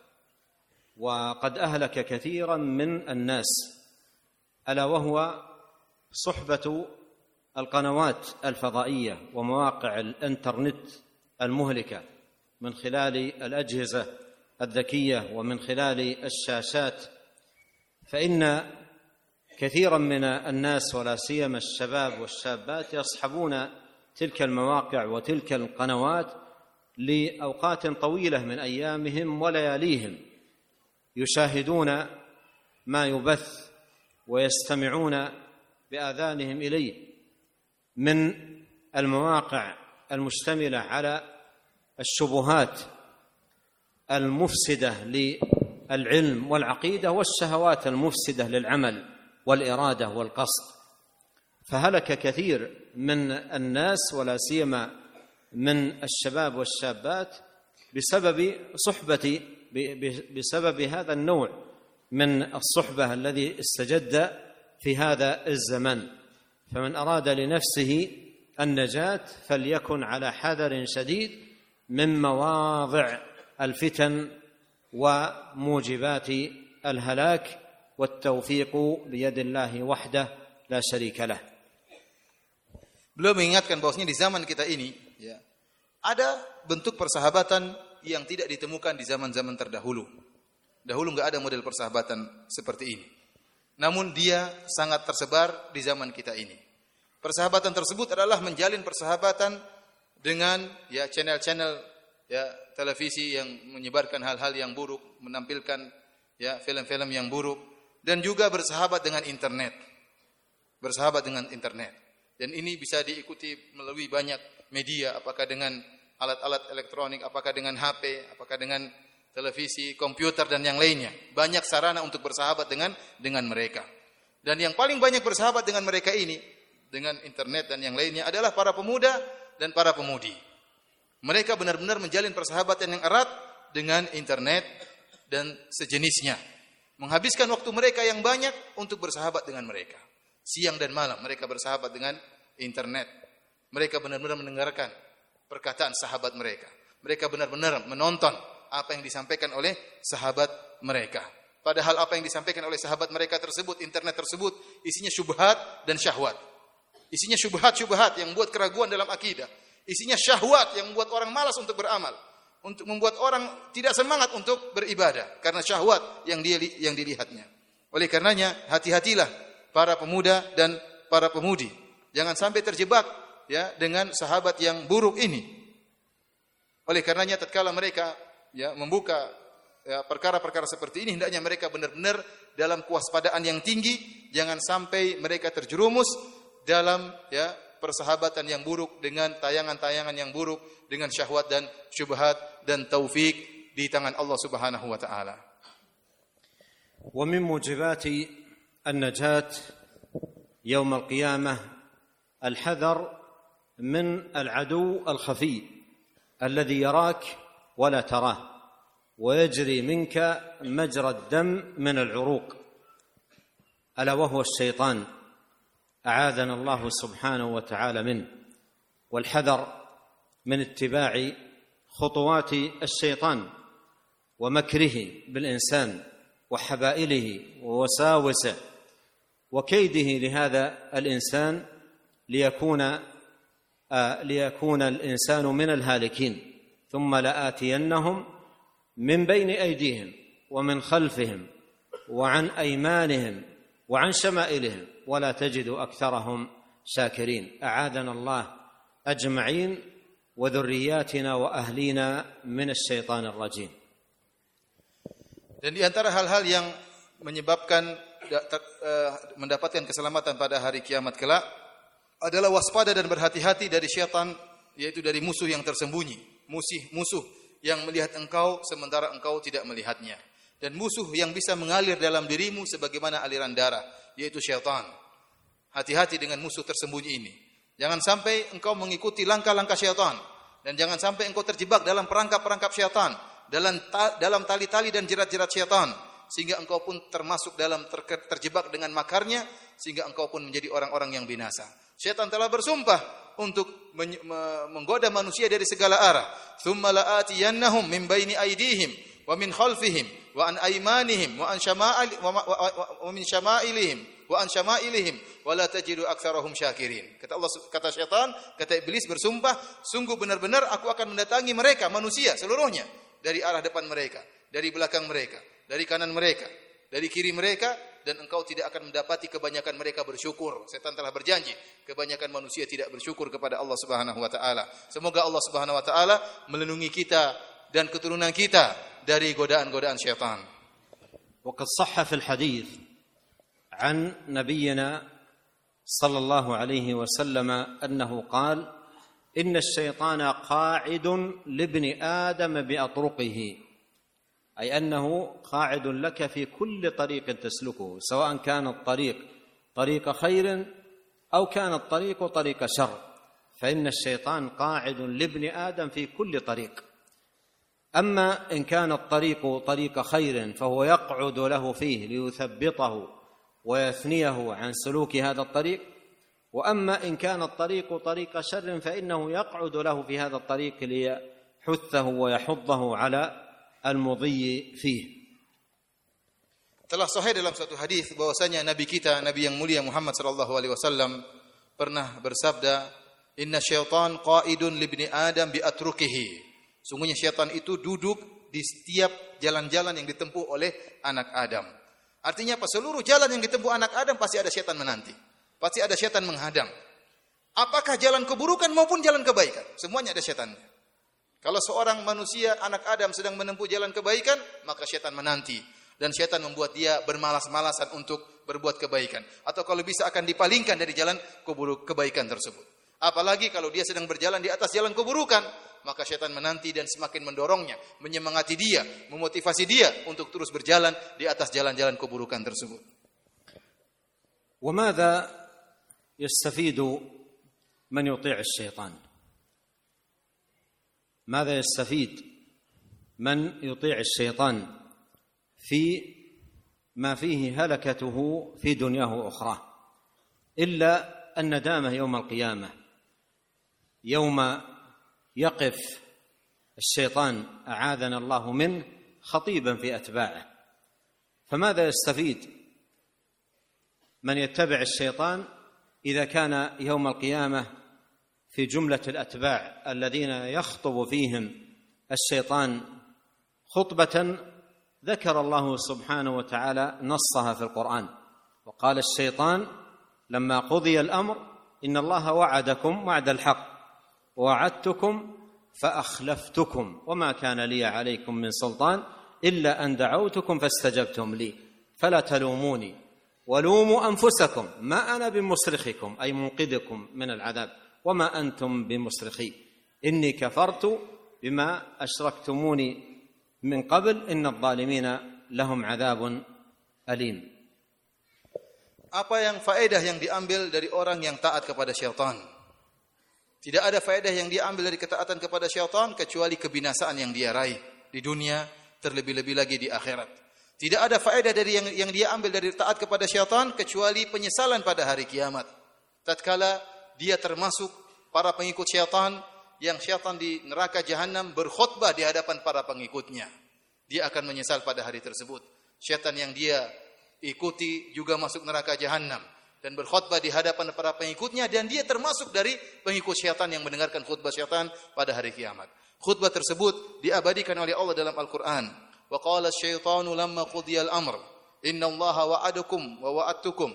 وقد أهلك كثيرا من الناس ألا وهو صحبة القنوات الفضائية ومواقع الإنترنت المهلكة من خلال الأجهزة الذكية ومن خلال الشاشات فإن كثيرا من الناس ولا سيما الشباب والشابات يصحبون تلك المواقع وتلك القنوات لأوقات طويلة من أيامهم ولياليهم يشاهدون ما يبث ويستمعون بآذانهم إليه. من المواقع المشتملة على الشبهات المفسدة للعلم والعقيدة والشهوات المفسدة للعمل والإرادة والقصد. فهلك كثير من الناس ولا سيما من الشباب والشابات بسبب صحبة بسبب هذا النوع من الصحبة الذي استجد في هذا الزمن. فمن أراد لنفسه النجاة فليكن على حذر شديد من مواضع الفتن وموجبات الهلاك والتوفيق بيد الله وحده لا شريك له Beliau mengingatkan bahwasanya di zaman kita ini ya, ada bentuk persahabatan yang tidak ditemukan di zaman-zaman terdahulu. Dahulu nggak ada model persahabatan seperti ini. Namun dia sangat tersebar di zaman kita ini. Persahabatan tersebut adalah menjalin persahabatan dengan ya channel-channel ya televisi yang menyebarkan hal-hal yang buruk, menampilkan ya film-film yang buruk dan juga bersahabat dengan internet. Bersahabat dengan internet. Dan ini bisa diikuti melalui banyak media apakah dengan alat-alat elektronik, apakah dengan HP, apakah dengan televisi, komputer dan yang lainnya. Banyak sarana untuk bersahabat dengan dengan mereka. Dan yang paling banyak bersahabat dengan mereka ini dengan internet dan yang lainnya adalah para pemuda dan para pemudi. Mereka benar-benar menjalin persahabatan yang erat dengan internet dan sejenisnya. Menghabiskan waktu mereka yang banyak untuk bersahabat dengan mereka. Siang dan malam mereka bersahabat dengan internet. Mereka benar-benar mendengarkan perkataan sahabat mereka. Mereka benar-benar menonton apa yang disampaikan oleh sahabat mereka. Padahal apa yang disampaikan oleh sahabat mereka tersebut, internet tersebut, isinya syubhat dan syahwat. Isinya syubhat-syubhat yang membuat keraguan dalam akidah. Isinya syahwat yang membuat orang malas untuk beramal. Untuk membuat orang tidak semangat untuk beribadah. Karena syahwat yang, dia, yang dilihatnya. Oleh karenanya, hati-hatilah para pemuda dan para pemudi. Jangan sampai terjebak ya dengan sahabat yang buruk ini. Oleh karenanya tatkala mereka ya membuka ya, perkara-perkara seperti ini hendaknya mereka benar-benar dalam kewaspadaan yang tinggi jangan sampai mereka terjerumus dalam ya persahabatan yang buruk dengan tayangan-tayangan yang buruk dengan syahwat dan syubhat dan taufik di tangan Allah Subhanahu wa taala. ومن موجبات النجاة يوم القيامة الحذر من العدو الخفي الذي يراك ولا تراه ويجري منك مجرى الدم من العروق الا وهو الشيطان أعاذنا الله سبحانه وتعالى منه والحذر من اتباع خطوات الشيطان ومكره بالإنسان وحبائله ووساوسه وكيده لهذا الإنسان ليكون آه ليكون الإنسان من الهالكين ثم لآتينهم من بين أيديهم ومن خلفهم وعن أيمانهم وعن شمائلهم ولا تجد اكثرهم شاكرين اعاذنا الله اجمعين وذرياتنا واهلينا من الشيطان الرجيم Dan di antara hal-hal yang menyebabkan eh, mendapatkan keselamatan pada hari kiamat kelak adalah waspada dan berhati-hati dari syaitan yaitu dari musuh yang tersembunyi, musuh musuh yang melihat engkau sementara engkau tidak melihatnya dan musuh yang bisa mengalir dalam dirimu sebagaimana aliran darah yaitu syaitan. Hati-hati dengan musuh tersembunyi ini. Jangan sampai engkau mengikuti langkah-langkah syaitan dan jangan sampai engkau terjebak dalam perangkap-perangkap syaitan, dalam dalam tali-tali dan jerat-jerat syaitan sehingga engkau pun termasuk dalam ter, terjebak dengan makarnya sehingga engkau pun menjadi orang-orang yang binasa. Syaitan telah bersumpah untuk menggoda manusia dari segala arah. Tsumma la'atiyannahum min baini aydihim wa min khalfihim wa an aymanihim wa an syama'il wa, min syama'ilihim wa an syama'ilihim wa la tajidu aktsarahum syakirin. Kata Allah kata syaitan, kata iblis bersumpah, sungguh benar-benar aku akan mendatangi mereka manusia seluruhnya dari arah depan mereka, dari belakang mereka, dari kanan mereka, dari kiri mereka dan engkau tidak akan mendapati kebanyakan mereka bersyukur. Setan telah berjanji, kebanyakan manusia tidak bersyukur kepada Allah Subhanahu wa taala. Semoga Allah Subhanahu wa taala melindungi kita dan keturunan kita dari godaan-godaan syaitan. وقد صح في الحديث عن نبينا صلى الله عليه وسلم أنه قال إن الشيطان قاعد لابن آدم بأطرقه أي أنه قاعد لك في كل طريق تسلكه سواء كان الطريق طريق خير أو كان الطريق طريق شر فإن الشيطان قاعد لابن آدم في كل طريق اما ان كان الطريق طريق خير فهو يقعد له فيه ليثبطه ويثنيه عن سلوك هذا الطريق واما ان كان الطريق طريق شر فانه يقعد له في هذا الطريق ليحثه ويحضه على المضي فيه Telah sahih dalam satu hadis bahwasanya nabi kita nabi yang mulia Muhammad sallallahu alaihi wasallam pernah bersabda inna syaitan qaidun libni adam bi atrukihi sungguhnya syaitan itu duduk di setiap jalan-jalan yang ditempuh oleh anak Adam Artinya apa? Seluruh jalan yang ditempuh anak Adam pasti ada setan menanti. Pasti ada setan menghadang. Apakah jalan keburukan maupun jalan kebaikan? Semuanya ada setannya. Kalau seorang manusia, anak Adam sedang menempuh jalan kebaikan, maka setan menanti. Dan setan membuat dia bermalas-malasan untuk berbuat kebaikan. Atau kalau bisa akan dipalingkan dari jalan kebaikan tersebut. Apalagi kalau dia sedang berjalan di atas jalan keburukan, maka syaitan menanti dan semakin mendorongnya, menyemangati dia, memotivasi dia untuk terus berjalan di atas jalan-jalan keburukan tersebut. وماذا يستفيد من يطيع الشيطان ماذا يستفيد من يطيع الشيطان في ما فيه هلكته في دنياه واخراه الا الندامه يوم القيامه يوم يقف. الشيطان أعاذنا الله منه خطيبا في أتباعه. فماذا يستفيد من يتبع الشيطان إذا كان يوم القيامة في جملة الأتباع الذين يخطب فيهم الشيطان خطبة ذكر الله سبحانه وتعالى نصها في القرآن. وقال الشيطان لما قضي الأمر إن الله وعدكم وعد الحق وعدتكم فأخلفتكم وما كان لي عليكم من سلطان إلا أن دعوتكم فاستجبتم لي. فلا تلوموني ولوموا أنفسكم ما أنا بمصرخكم أي منقذكم من العذاب وما أنتم بمصرخي. إني كفرت بما أشركتموني من قبل إن الظالمين لهم عذاب أليم. Apa yang faedah yang diambil dari orang yang taat kepada syaitan? Tidak ada faedah yang dia ambil dari ketaatan kepada syaitan kecuali kebinasaan yang dia raih di dunia terlebih-lebih lagi di akhirat. Tidak ada faedah dari yang yang dia ambil dari taat kepada syaitan kecuali penyesalan pada hari kiamat. Tatkala dia termasuk para pengikut syaitan yang syaitan di neraka jahanam berkhutbah di hadapan para pengikutnya. Dia akan menyesal pada hari tersebut. Syaitan yang dia ikuti juga masuk neraka jahanam dan berkhutbah di hadapan para pengikutnya dan dia termasuk dari pengikut syaitan yang mendengarkan khutbah syaitan pada hari kiamat. Khutbah tersebut diabadikan oleh Allah dalam Al-Qur'an. Wa qala asyaitanu lamma qudiya al-amr inna wa'adakum wa wa'adtukum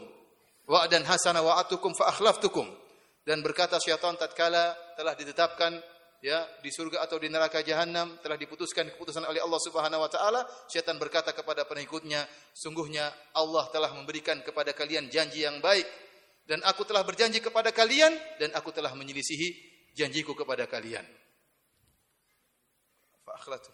wa'dan hasana wa'adtukum fa akhlaftukum. Dan berkata syaitan tatkala telah ditetapkan ya di surga atau di neraka jahanam telah diputuskan keputusan oleh Allah Subhanahu wa taala. Syaitan berkata kepada pengikutnya sungguhnya Allah telah memberikan kepada kalian janji yang baik. Dan aku telah berjanji kepada kalian dan aku telah menyelisihi janjiku kepada kalian. Fa akhlatu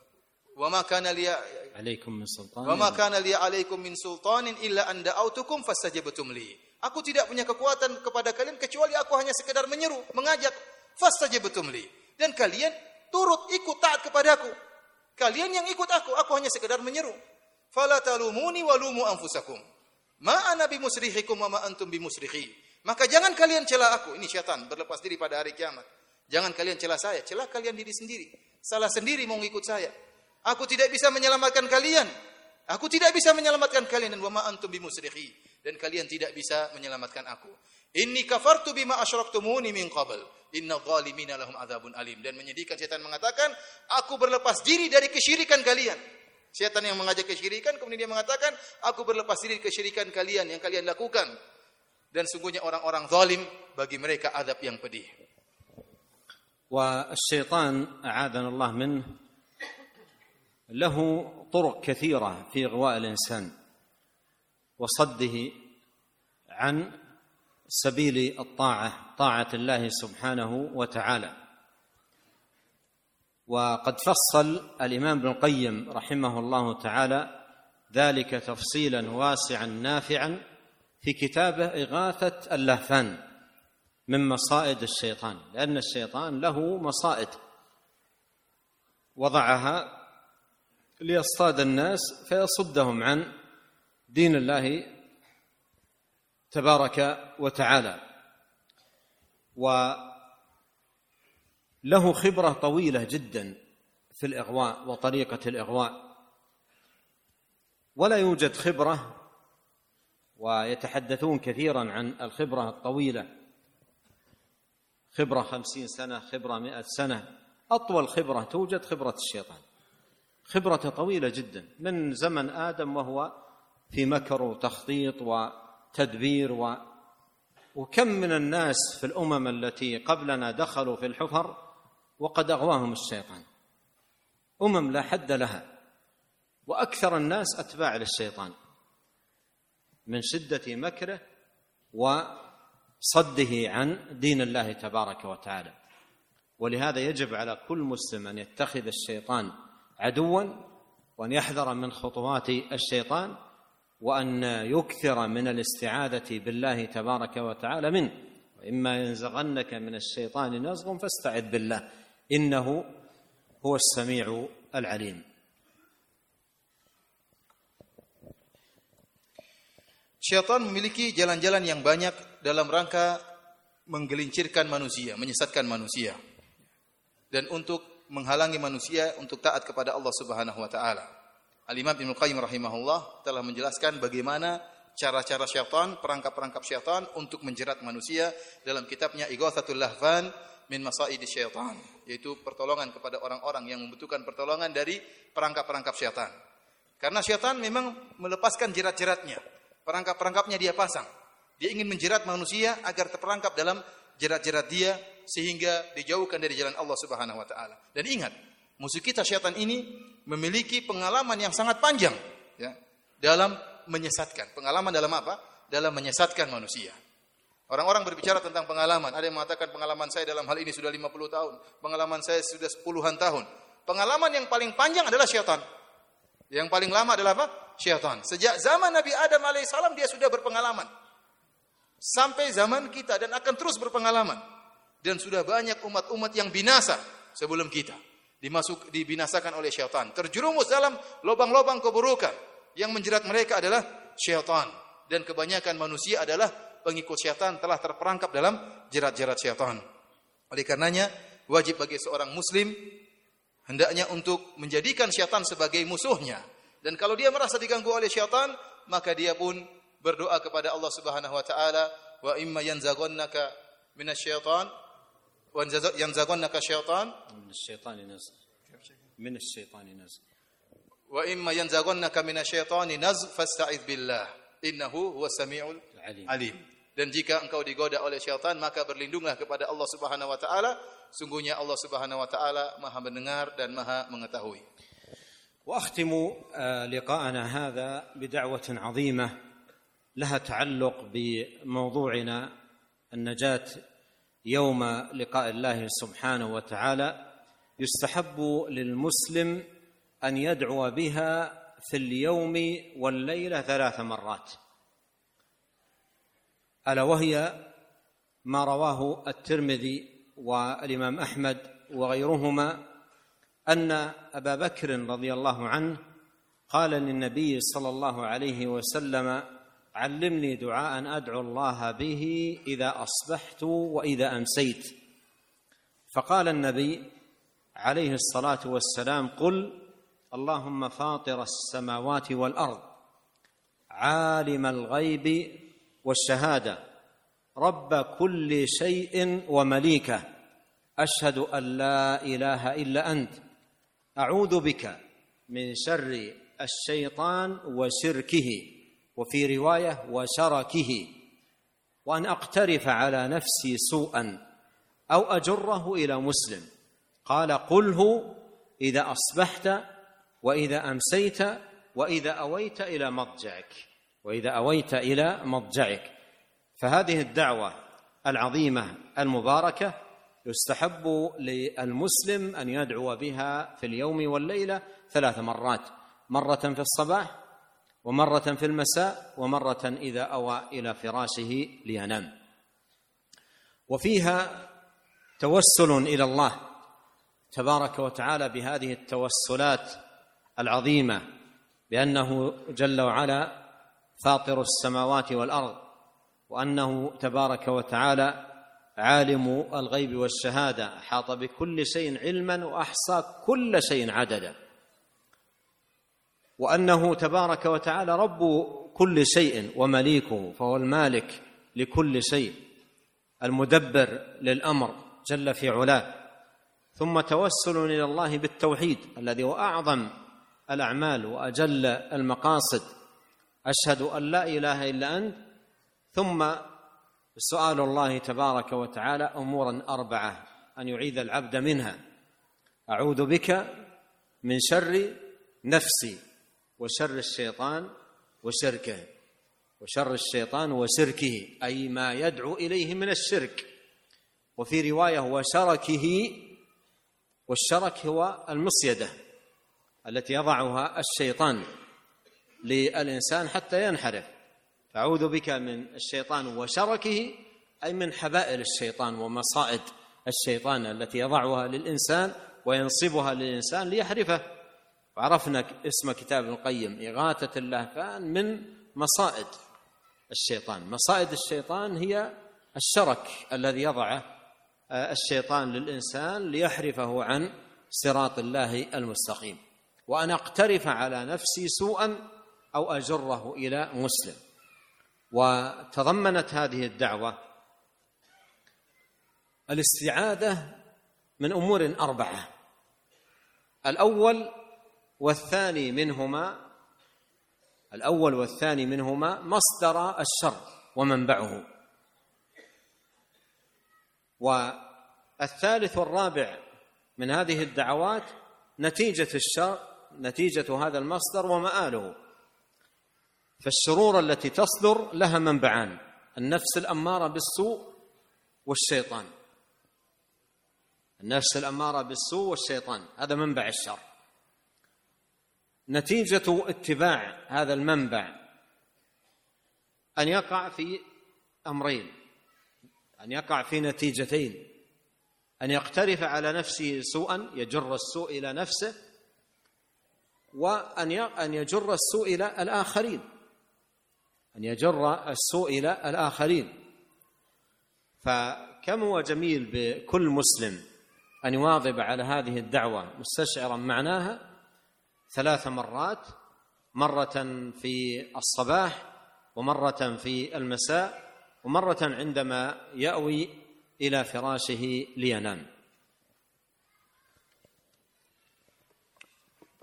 wa ma kana li alaikum min sultan. Wa ma kana li alaikum min sultanin illa an da'autukum fastajabtum li. Aku tidak punya kekuatan kepada kalian kecuali aku hanya sekedar menyeru mengajak fastajabtum li dan kalian turut ikut taat kepadaku. Kalian yang ikut aku, aku hanya sekedar menyeru. Fala talumuni walumu anfusakum. Ma ana bimusrihikum wa ma antum bimusrihi. Maka jangan kalian cela aku. Ini syaitan berlepas diri pada hari kiamat. Jangan kalian cela saya, cela kalian diri sendiri. Salah sendiri mau ngikut saya. Aku tidak bisa menyelamatkan kalian. Aku tidak bisa menyelamatkan kalian dan wa ma antum bimusrihi. Dan kalian tidak bisa menyelamatkan aku. Inni kafartu bima asyraktumuni min qabl. Inna zalimina lahum adzabun alim. Dan menyedihkan setan mengatakan, aku berlepas diri dari kesyirikan kalian. Setan yang mengajak kesyirikan kemudian dia mengatakan, aku berlepas diri dari kesyirikan kalian yang kalian lakukan. Dan sungguhnya orang-orang zalim bagi mereka adab yang pedih. والشيطان أعاذنا الله منه له طرق كثيرة في إغواء الإنسان وصده عن سبيل الطاعة طاعة الله سبحانه وتعالى. وقد فصل الإمام ابن القيم رحمه الله تعالى ذلك تفصيلا واسعا نافعا في كتابه إغاثة اللهفان من مصائد الشيطان لأن الشيطان له مصائد وضعها ليصطاد الناس فيصدهم عن دين الله تبارك وتعالى. وله خبرة طويلة جدا في الإغواء وطريقة الإغواء. ولا يوجد خبرة ويتحدثون كثيرا عن الخبرة الطويلة. خبرة خمسين سنة خبرة مئة سنة. أطول خبرة توجد خبرة الشيطان. خبرة طويلة جدا. من زمن آدم وهو في مكر وتخطيط و تدبير و وكم من الناس في الأمم التي قبلنا دخلوا في الحفر وقد أغواهم الشيطان. أمم لا حد لها وأكثر الناس أتباع للشيطان من شدة مكره وصده عن دين الله تبارك وتعالى. ولهذا يجب على كل مسلم أن يتخذ الشيطان عدوا وأن يحذر من خطوات الشيطان وأن يكثر من الاستعاذة بالله تبارك وتعالى منه وإما ينزغنك من الشيطان نزغ فاستعذ بالله إنه هو السميع العليم Syaitan memiliki jalan-jalan yang banyak dalam rangka menggelincirkan manusia, menyesatkan manusia. Dan untuk menghalangi manusia untuk taat kepada Allah Subhanahu wa taala. Al-Imam Ibnu Qayyim rahimahullah telah menjelaskan bagaimana cara-cara syaitan, perangkap-perangkap syaitan untuk menjerat manusia dalam kitabnya Ighathatul Lahfan min Masaidi Syaitan, yaitu pertolongan kepada orang-orang yang membutuhkan pertolongan dari perangkap-perangkap syaitan. Karena syaitan memang melepaskan jerat-jeratnya, perangkap-perangkapnya dia pasang. Dia ingin menjerat manusia agar terperangkap dalam jerat-jerat dia sehingga dijauhkan dari jalan Allah Subhanahu wa taala. Dan ingat, musuh kita syaitan ini memiliki pengalaman yang sangat panjang ya dalam menyesatkan. Pengalaman dalam apa? Dalam menyesatkan manusia. Orang-orang berbicara tentang pengalaman. Ada yang mengatakan pengalaman saya dalam hal ini sudah 50 tahun. Pengalaman saya sudah puluhan tahun. Pengalaman yang paling panjang adalah syaitan. Yang paling lama adalah apa? Syaitan. Sejak zaman Nabi Adam alaihissalam dia sudah berpengalaman. Sampai zaman kita dan akan terus berpengalaman. dan sudah banyak umat-umat yang binasa sebelum kita dimasuk dibinasakan oleh syaitan. Terjerumus dalam lubang-lubang keburukan. Yang menjerat mereka adalah syaitan. Dan kebanyakan manusia adalah pengikut syaitan telah terperangkap dalam jerat-jerat syaitan. Oleh karenanya wajib bagi seorang muslim hendaknya untuk menjadikan syaitan sebagai musuhnya. Dan kalau dia merasa diganggu oleh syaitan maka dia pun berdoa kepada Allah Subhanahu wa taala wa imma yanzaghannaka minasyaitan ينزغنك الشيطان من الشيطان نزغ من الشيطان نزغ وإما ينزغنك من الشيطان نزغ فاستعذ بالله إنه هو السميع العليم dan jika engkau digoda oleh syaitan maka berlindunglah kepada Allah Subhanahu wa taala sungguhnya Allah Subhanahu wa taala Maha mendengar dan Maha mengetahui واختم لقاءنا هذا بدعوه عظيمه لها تعلق بموضوعنا النجاه يوم لقاء الله سبحانه وتعالى يستحب للمسلم أن يدعو بها في اليوم والليلة ثلاث مرات. ألا وهي ما رواه الترمذي والإمام أحمد وغيرهما أن أبا بكر رضي الله عنه قال للنبي صلى الله عليه وسلم علمني دعاء أدعو الله به إذا أصبحت وإذا أمسيت. فقال النبي عليه الصلاة والسلام قل اللهم فاطر السماوات والأرض عالم الغيب والشهادة رب كل شيء ومليكه أشهد أن لا إله إلا أنت أعوذ بك من شر الشيطان وشركه. وفي رواية وشركه وأن أقترف على نفسي سوءا أو أجره إلى مسلم. قال قله إذا أصبحت وإذا أمسيت وإذا أويت إلى مضجعك وإذا أويت إلى مضجعك. فهذه الدعوة العظيمة المباركة يستحب للمسلم أن يدعو بها في اليوم والليلة ثلاث مرات مرة في الصباح ومرة في المساء ومرة إذا أوى إلى فراشه لينام. وفيها توسل إلى الله تبارك وتعالى بهذه التوسلات العظيمة بأنه جل وعلا فاطر السماوات والأرض وأنه تبارك وتعالى عالم الغيب والشهادة أحاط بكل شيء علما وأحصى كل شيء عددا. وأنه تبارك وتعالى رب كل شيء ومليكه فهو المالك لكل شيء المدبر للأمر جل في علاه. ثم توسل إلى الله بالتوحيد الذي هو أعظم الأعمال وأجل المقاصد. أشهد أن لا إله إلا أنت. ثم سؤال الله تبارك وتعالى أمورا أربعة أن يعيذ العبد منها. أعوذ بك من شر نفسي. وشر الشيطان وشركه. وشر الشيطان وشركه أي ما يدعو إليه من الشرك. وفي رواية وشركه والشرك هو المصيدة التي يضعها الشيطان للإنسان حتى ينحرف. فأعوذ بك من الشيطان وشركه أي من حبائل الشيطان ومصائد الشيطان التي يضعها للإنسان وينصبها للإنسان ليحرفه. وعرفنا اسم كتاب ابن القيم إغاثة اللهفان من مصائد الشيطان. مصائد الشيطان هي الشرك الذي يضعه آه، الشيطان للإنسان ليحرفه عن صراط الله المستقيم. وأن أقترف على نفسي سوءا أو أجره إلى مسلم. وتضمنت هذه الدعوة الاستعاذة من أمور أربعة. الأول والثاني منهما الأول والثاني منهما مصدر الشر ومنبعه. والثالث والرابع من هذه الدعوات نتيجة الشر نتيجة هذا المصدر ومآله. فالشرور التي تصدر لها منبعان النفس الأمارة بالسوء والشيطان. النفس الأمارة بالسوء والشيطان هذا منبع الشر. نتيجة اتباع هذا المنبع أن يقع في أمرين أن يقع في نتيجتين أن يقترف على نفسه سوءا يجر السوء إلى نفسه وأن أن يجر السوء إلى الآخرين. أن يجر السوء إلى الآخرين. فكم هو جميل بكل مسلم أن يواظب على هذه الدعوة مستشعرا معناها ثلاث مرات مرة في الصباح ومرة في المساء ومرة عندما يأوي إلى فراشه لينام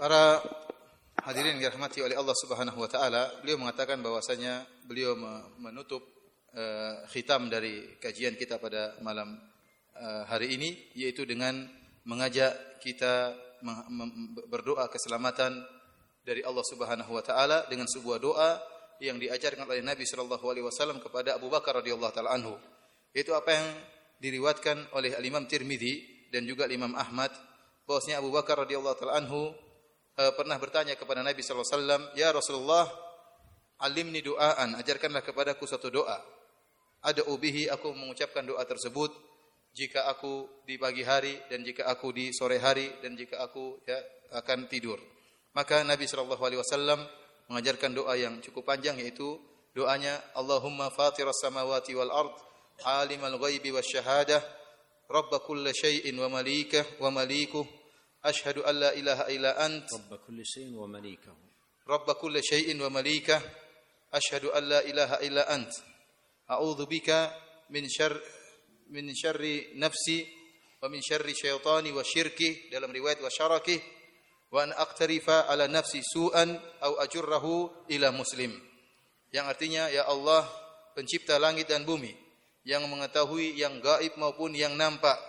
Para hadirin yang dirahmati oleh Allah Subhanahu wa taala, beliau mengatakan bahwasanya beliau menutup uh, khitam dari kajian kita pada malam uh, hari ini yaitu dengan mengajak kita berdoa keselamatan dari Allah Subhanahu wa taala dengan sebuah doa yang diajarkan oleh Nabi sallallahu alaihi wasallam kepada Abu Bakar radhiyallahu taala anhu. Itu apa yang diriwatkan oleh Imam Tirmidzi dan juga Imam Ahmad bahwasanya Abu Bakar radhiyallahu taala anhu uh, pernah bertanya kepada Nabi sallallahu alaihi wasallam, "Ya Rasulullah, alimni doaan, ajarkanlah kepadaku satu doa." Ada ubihi aku mengucapkan doa tersebut jika aku di pagi hari dan jika aku di sore hari dan jika aku ya, akan tidur. Maka Nabi sallallahu alaihi wasallam mengajarkan doa yang cukup panjang yaitu doanya Allahumma fatiras samawati wal ard alimal ghaibi wasyahadah rabb kulli syai'in wa malikah wa malikuh asyhadu an la ilaha illa ant rabb kulli syai'in wa malikah rabb kulli syai'in wa malikah asyhadu an la ilaha illa ant a'udzu bika min syarri min syarri nafsi wa min syarri syaitani wa syirki dalam riwayat wa syaraki wa an aqtarifa ala nafsi su'an au ajurrahu ila muslim. Yang artinya ya Allah pencipta langit dan bumi yang mengetahui yang gaib maupun yang nampak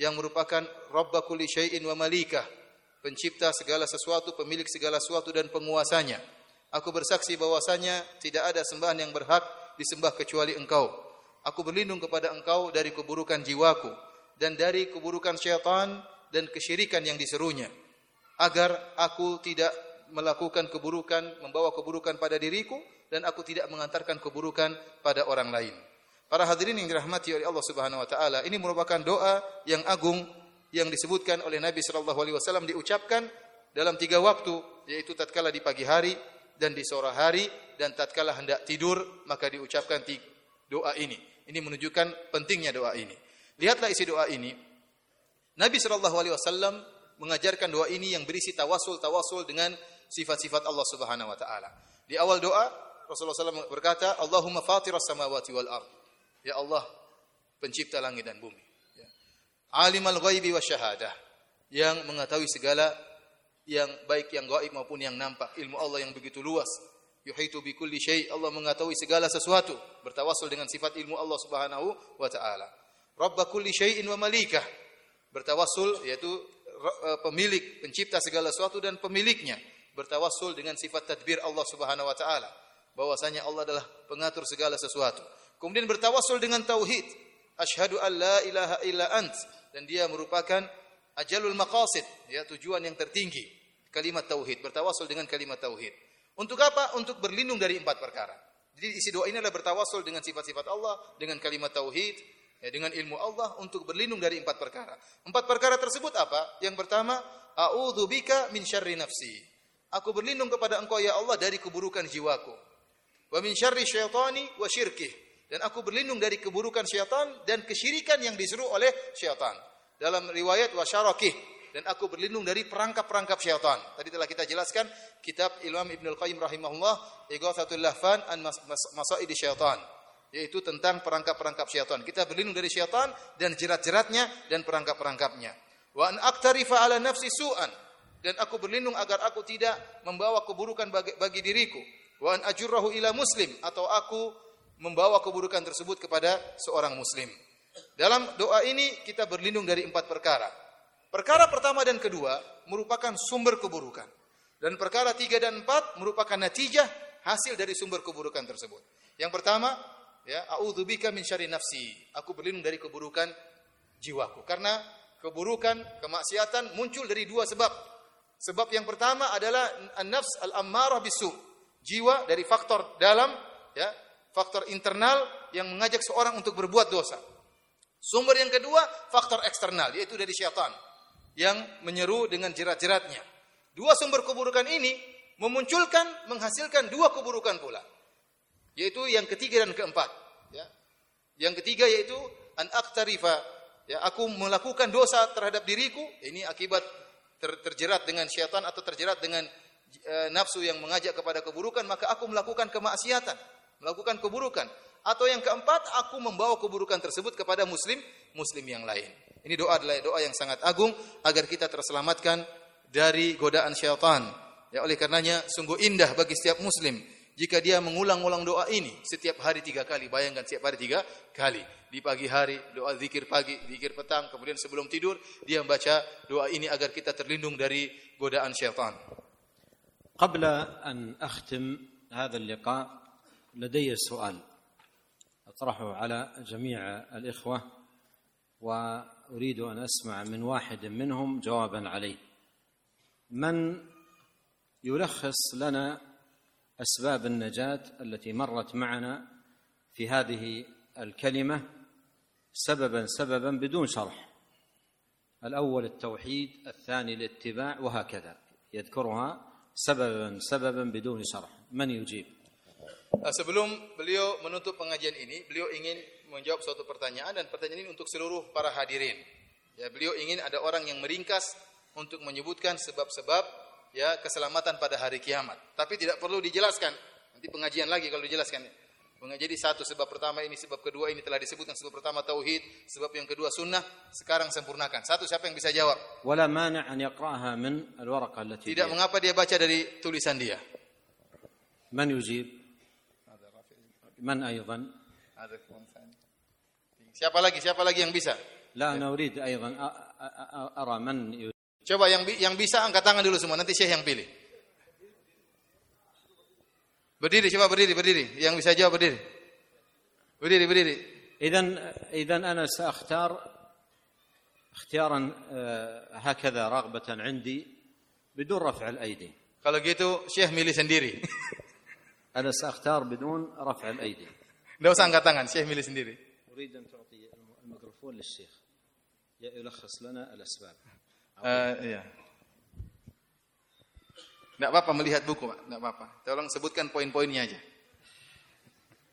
yang merupakan rabba kulli syai'in wa malika pencipta segala sesuatu pemilik segala sesuatu dan penguasanya aku bersaksi bahwasanya tidak ada sembahan yang berhak disembah kecuali engkau Aku berlindung kepada Engkau dari keburukan jiwaku dan dari keburukan syaitan dan kesyirikan yang diserunya. Agar aku tidak melakukan keburukan, membawa keburukan pada diriku dan aku tidak mengantarkan keburukan pada orang lain. Para hadirin yang dirahmati oleh Allah Subhanahu wa taala, ini merupakan doa yang agung yang disebutkan oleh Nabi sallallahu alaihi wasallam diucapkan dalam tiga waktu, yaitu tatkala di pagi hari dan di sore hari dan tatkala hendak tidur, maka diucapkan doa ini. Ini menunjukkan pentingnya doa ini. Lihatlah isi doa ini. Nabi sallallahu alaihi wasallam mengajarkan doa ini yang berisi tawasul-tawasul dengan sifat-sifat Allah Subhanahu wa taala. Di awal doa Rasulullah SAW berkata, Allahumma fatiras samawati wal ardh Ya Allah, pencipta langit dan bumi. Ya. Alimal ghaibi wa syahadah. Yang mengetahui segala yang baik yang gaib maupun yang nampak. Ilmu Allah yang begitu luas. Yuhitu bi kulli syai. Allah mengetahui segala sesuatu. Bertawasul dengan sifat ilmu Allah Subhanahu wa taala. Rabb kulli syai'in wa malikah. Bertawasul yaitu e, pemilik, pencipta segala sesuatu dan pemiliknya. Bertawasul dengan sifat tadbir Allah Subhanahu wa taala. Bahwasanya Allah adalah pengatur segala sesuatu. Kemudian bertawasul dengan tauhid. Asyhadu an la ilaha illa ant dan dia merupakan ajalul maqasid, ya tujuan yang tertinggi. Kalimat tauhid, bertawasul dengan kalimat tauhid. Untuk apa? Untuk berlindung dari empat perkara. Jadi isi doa ini adalah bertawasul dengan sifat-sifat Allah, dengan kalimat tauhid, ya, dengan ilmu Allah untuk berlindung dari empat perkara. Empat perkara tersebut apa? Yang pertama, a'udzubika min syarri nafsi. Aku berlindung kepada Engkau ya Allah dari keburukan jiwaku. Wa min syarri syaitani wa syirkih dan aku berlindung dari keburukan syaitan dan kesyirikan yang disuruh oleh syaitan. Dalam riwayat wasyarakih dan aku berlindung dari perangkap-perangkap syaitan. Tadi telah kita jelaskan kitab Imam Ibnu Al-Qayyim rahimahullah Ighathatul Lahfan an Masaid Syaitan yaitu tentang perangkap-perangkap syaitan. Kita berlindung dari syaitan dan jerat-jeratnya dan perangkap-perangkapnya. Wa an aktarifa ala nafsi su'an dan aku berlindung agar aku tidak membawa keburukan bagi, bagi diriku. Wa an ajurrahu ila muslim atau aku membawa keburukan tersebut kepada seorang muslim. Dalam doa ini kita berlindung dari empat perkara. Perkara pertama dan kedua merupakan sumber keburukan. Dan perkara tiga dan empat merupakan natijah hasil dari sumber keburukan tersebut. Yang pertama, ya, a'udzubika min syarri nafsi. Aku berlindung dari keburukan jiwaku. Karena keburukan, kemaksiatan muncul dari dua sebab. Sebab yang pertama adalah an-nafs al-ammarah bisu. Jiwa dari faktor dalam ya faktor internal yang mengajak seorang untuk berbuat dosa. Sumber yang kedua, faktor eksternal, yaitu dari syaitan yang menyeru dengan jerat-jeratnya. Dua sumber keburukan ini memunculkan, menghasilkan dua keburukan pula. Yaitu yang ketiga dan keempat. Ya. Yang ketiga yaitu an aktarifa, ya aku melakukan dosa terhadap diriku, ini akibat ter, terjerat dengan syaitan atau terjerat dengan e, nafsu yang mengajak kepada keburukan, maka aku melakukan kemaksiatan, melakukan keburukan. Atau yang keempat, aku membawa keburukan tersebut kepada muslim muslim yang lain. Ini doa adalah doa yang sangat agung agar kita terselamatkan dari godaan syaitan. Ya oleh karenanya sungguh indah bagi setiap muslim jika dia mengulang-ulang doa ini setiap hari tiga kali. Bayangkan setiap hari tiga kali. Di pagi hari doa zikir pagi, zikir petang, kemudian sebelum tidur dia membaca doa ini agar kita terlindung dari godaan syaitan. قبل أن أختم هذا اللقاء لدي سؤال أطرحه على جميع الإخوة وأريد أن أسمع من واحد منهم جوابا عليه. من يلخص لنا أسباب النجاة التي مرت معنا في هذه الكلمة سببا سببا بدون شرح. الأول التوحيد الثاني الاتباع وهكذا. يذكرها سببا سببا بدون شرح. من يجيب؟ Eh, sebelum beliau menutup pengajian ini, beliau ingin menjawab suatu pertanyaan dan pertanyaan ini untuk seluruh para hadirin. Ya, beliau ingin ada orang yang meringkas untuk menyebutkan sebab-sebab ya keselamatan pada hari kiamat. Tapi tidak perlu dijelaskan. Nanti pengajian lagi kalau dijelaskan. Jadi satu sebab pertama ini, sebab kedua ini telah disebutkan sebab pertama tauhid, sebab yang kedua sunnah. Sekarang sempurnakan. Satu siapa yang bisa jawab? Tidak mengapa dia baca dari tulisan dia. Man yujib? Man aidan? Siapa lagi? Siapa lagi yang bisa? La nurid aidan ara man Coba yang yang bisa angkat tangan dulu semua, nanti Syekh yang pilih. Berdiri, coba berdiri, berdiri. Yang bisa jawab berdiri. Berdiri, berdiri. Idan idan ana sa'akhtar ikhtiaran eh, hakadha raghbatan 'indi bidun raf' al-aydi. Kalau gitu Syekh milih sendiri. ana sa'akhtar bidun raf' al-aydi. Enggak usah angkat tangan, Syekh milih sendiri. Uridan تعطي الميكروفون للشيخ يلخص لنا الأسباب. Uh, iya. Tidak apa-apa melihat buku, Pak. Tidak apa-apa. Tolong sebutkan poin-poinnya aja.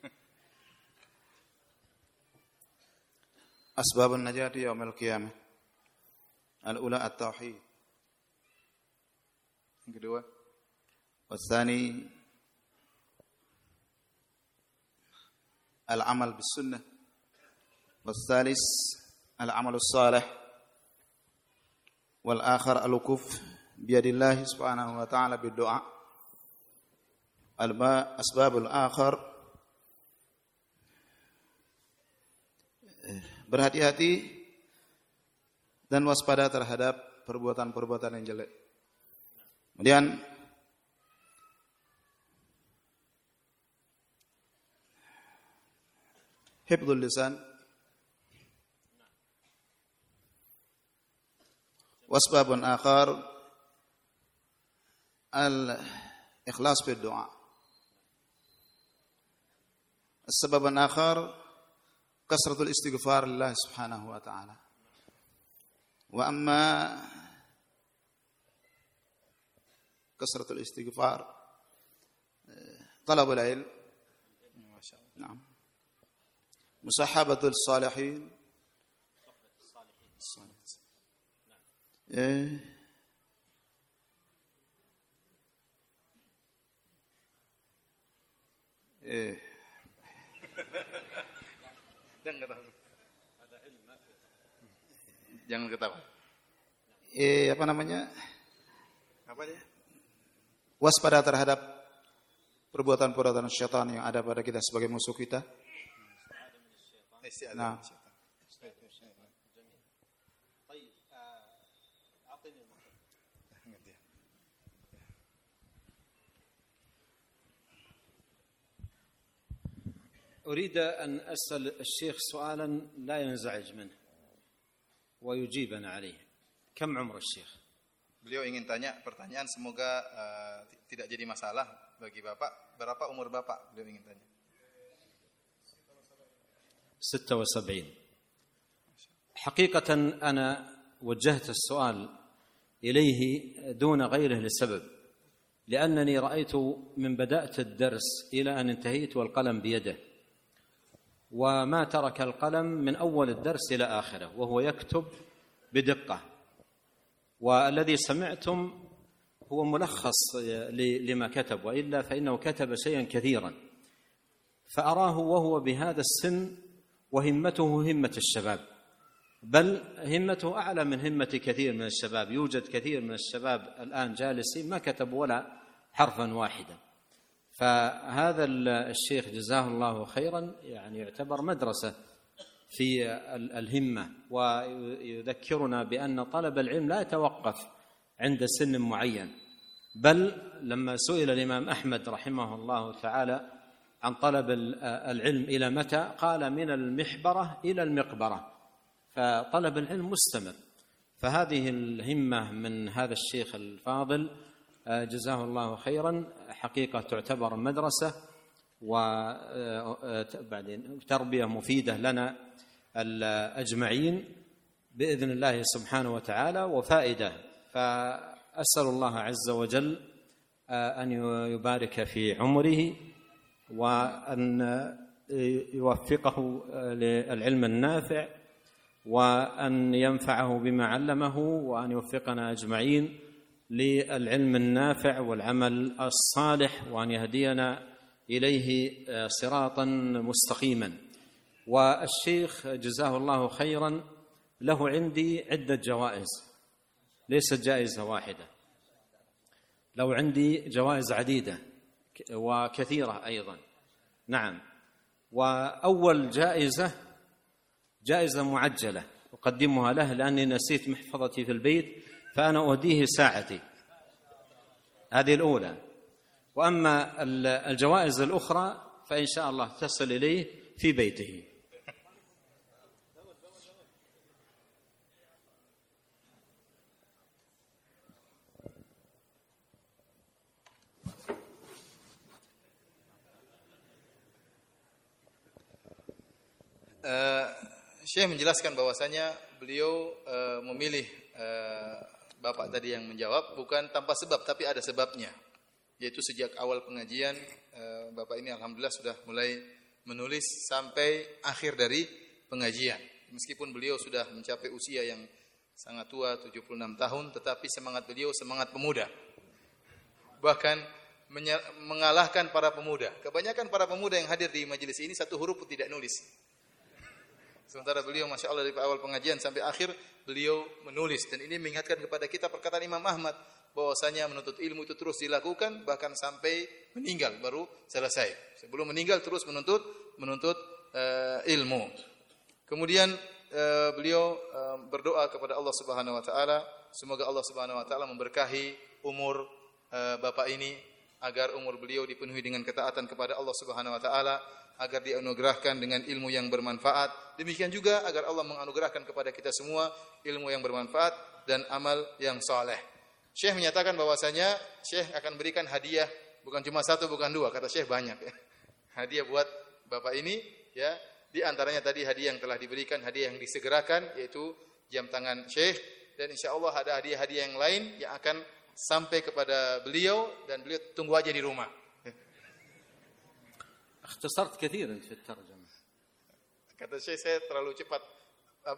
أسباب النجاة يوم القيامة الأولى التوحيد Yang kedua والثاني العمل بالسنة والثالث العمل الصالح والآخر الوقوف بيد الله سبحانه وتعالى بالدعاء الأسباب الآخر berhati-hati dan waspada terhadap perbuatan-perbuatan yang jelek. Kemudian حفظ اللسان واسباب آخر الإخلاص في الدعاء. السبب الآخر كثرة الاستغفار لله سبحانه وتعالى. وأما كثرة الاستغفار طلب العلم. نعم. مصاحبة الصالحين. Ya. Eh, eh. Jangan ketawa. Jangan ketawa. Eh, apa namanya? Apa dia? Waspada terhadap perbuatan-perbuatan syaitan yang ada pada kita sebagai musuh kita. Eh, nah, أريد أن أسأل الشيخ سؤالا لا ينزعج منه ويجيبنا عليه كم عمر الشيخ Beliau ingin tanya pertanyaan semoga uh, tidak jadi masalah bagi Bapak. Berapa umur Bapak? Beliau ingin tanya. 76 حقيقة أنا وجهت السؤال إليه دون غيره لسبب لأنني رأيت من بدأت الدرس إلى أن انتهيت والقلم بيده وما ترك القلم من أول الدرس إلى آخره وهو يكتب بدقة. والذي سمعتم هو ملخص لما كتب وإلا فإنه كتب شيئا كثيرا. فأراه وهو بهذا السن وهمته همة الشباب. بل همته أعلى من همة كثير من الشباب. يوجد كثير من الشباب الآن جالسين ما كتبوا ولا حرفا واحدا. فهذا الشيخ جزاه الله خيرا يعني يعتبر مدرسة في الهمة ويذكرنا بأن طلب العلم لا يتوقف عند سن معين. بل لما سئل الإمام أحمد رحمه الله تعالى عن طلب العلم إلى متى قال من المحبرة إلى المقبرة. فطلب العلم مستمر. فهذه الهمة من هذا الشيخ الفاضل جزاه الله خيرا. حقيقة تعتبر مدرسة وبعدين تربية مفيدة لنا الأجمعين بإذن الله سبحانه وتعالى وفائدة. فأسأل الله عز وجل أن يبارك في عمره وأن يوفقه للعلم النافع وأن ينفعه بما علمه وأن يوفقنا أجمعين. للعلم النافع والعمل الصالح وأن يهدينا إليه صراطا مستقيما. والشيخ جزاه الله خيرا له عندي عدة جوائز ليست جائزة واحدة. لو عندي جوائز عديدة وكثيرة أيضا. نعم. وأول جائزة جائزة معجلة أقدمها له لأني نسيت محفظتي في البيت. فأنا أهديه ساعتي. هذه الأولى. وأما الجوائز الأخرى فإن شاء الله تصل إليه في بيته. Uh, Syekh menjelaskan bahwasanya beliau uh, memilih uh, Bapak tadi yang menjawab bukan tanpa sebab tapi ada sebabnya. Yaitu sejak awal pengajian uh, Bapak ini alhamdulillah sudah mulai menulis sampai akhir dari pengajian. Meskipun beliau sudah mencapai usia yang sangat tua 76 tahun tetapi semangat beliau semangat pemuda. Bahkan mengalahkan para pemuda. Kebanyakan para pemuda yang hadir di majelis ini satu huruf pun tidak nulis. Sementara beliau Masya Allah dari awal pengajian sampai akhir beliau menulis dan ini mengingatkan kepada kita perkataan Imam Ahmad bahwasanya menuntut ilmu itu terus dilakukan bahkan sampai meninggal baru selesai. Sebelum meninggal terus menuntut menuntut uh, ilmu. Kemudian uh, beliau uh, berdoa kepada Allah Subhanahu wa taala semoga Allah Subhanahu wa taala memberkahi umur uh, Bapak ini agar umur beliau dipenuhi dengan ketaatan kepada Allah Subhanahu wa taala agar dianugerahkan dengan ilmu yang bermanfaat. Demikian juga agar Allah menganugerahkan kepada kita semua ilmu yang bermanfaat dan amal yang saleh. Syekh menyatakan bahwasanya Syekh akan berikan hadiah bukan cuma satu bukan dua kata Syekh banyak ya. Hadiah buat Bapak ini ya. Di antaranya tadi hadiah yang telah diberikan, hadiah yang disegerakan yaitu jam tangan Syekh dan insya Allah ada hadiah-hadiah yang lain yang akan sampai kepada beliau dan beliau tunggu aja di rumah. اختصرت كثيرا في الترجمة Kata Syekh saya terlalu cepat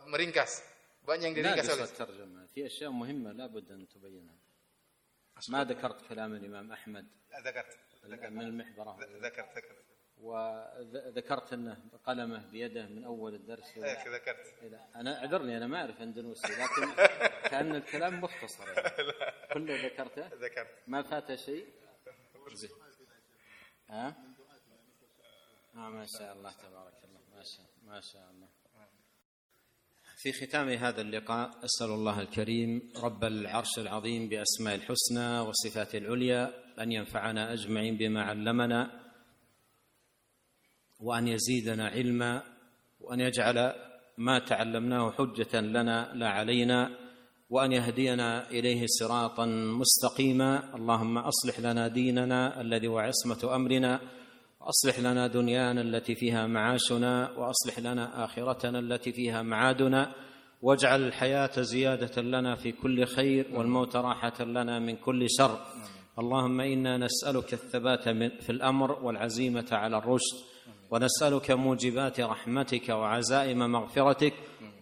meringkas. Banyak yang diringkas oleh الترجمة في أشياء مهمة لابد أن تبينها ما ذكرت كلام الإمام أحمد ذكرت من المحبرة ذكرت ذكرت وذكرت أنه قلمه بيده من أول الدرس. إيه ذكرت. أنا أعذرني أنا ما أعرف أندونوسي لكن كأن الكلام مختصر يعني. كله ذكرته ذكرت. ما فات شيء. ها؟ آه ما شاء الله تبارك الله. ما شاء ما شاء الله. في ختام هذا اللقاء أسأل الله الكريم رب العرش العظيم بأسماء الحسنى وصفاته العليا أن ينفعنا أجمعين بما علمنا وأن يزيدنا علما وأن يجعل ما تعلمناه حجة لنا لا علينا وأن يهدينا إليه صراطا مستقيما. اللهم أصلح لنا ديننا الذي هو عصمة أمرنا وأصلح لنا دنيانا التي فيها معاشنا وأصلح لنا آخرتنا التي فيها معادنا واجعل الحياة زيادة لنا في كل خير والموت راحة لنا من كل شر. اللهم إنا نسألك الثبات في الأمر والعزيمة على الرشد. ونسألك موجبات رحمتك وعزائم مغفرتك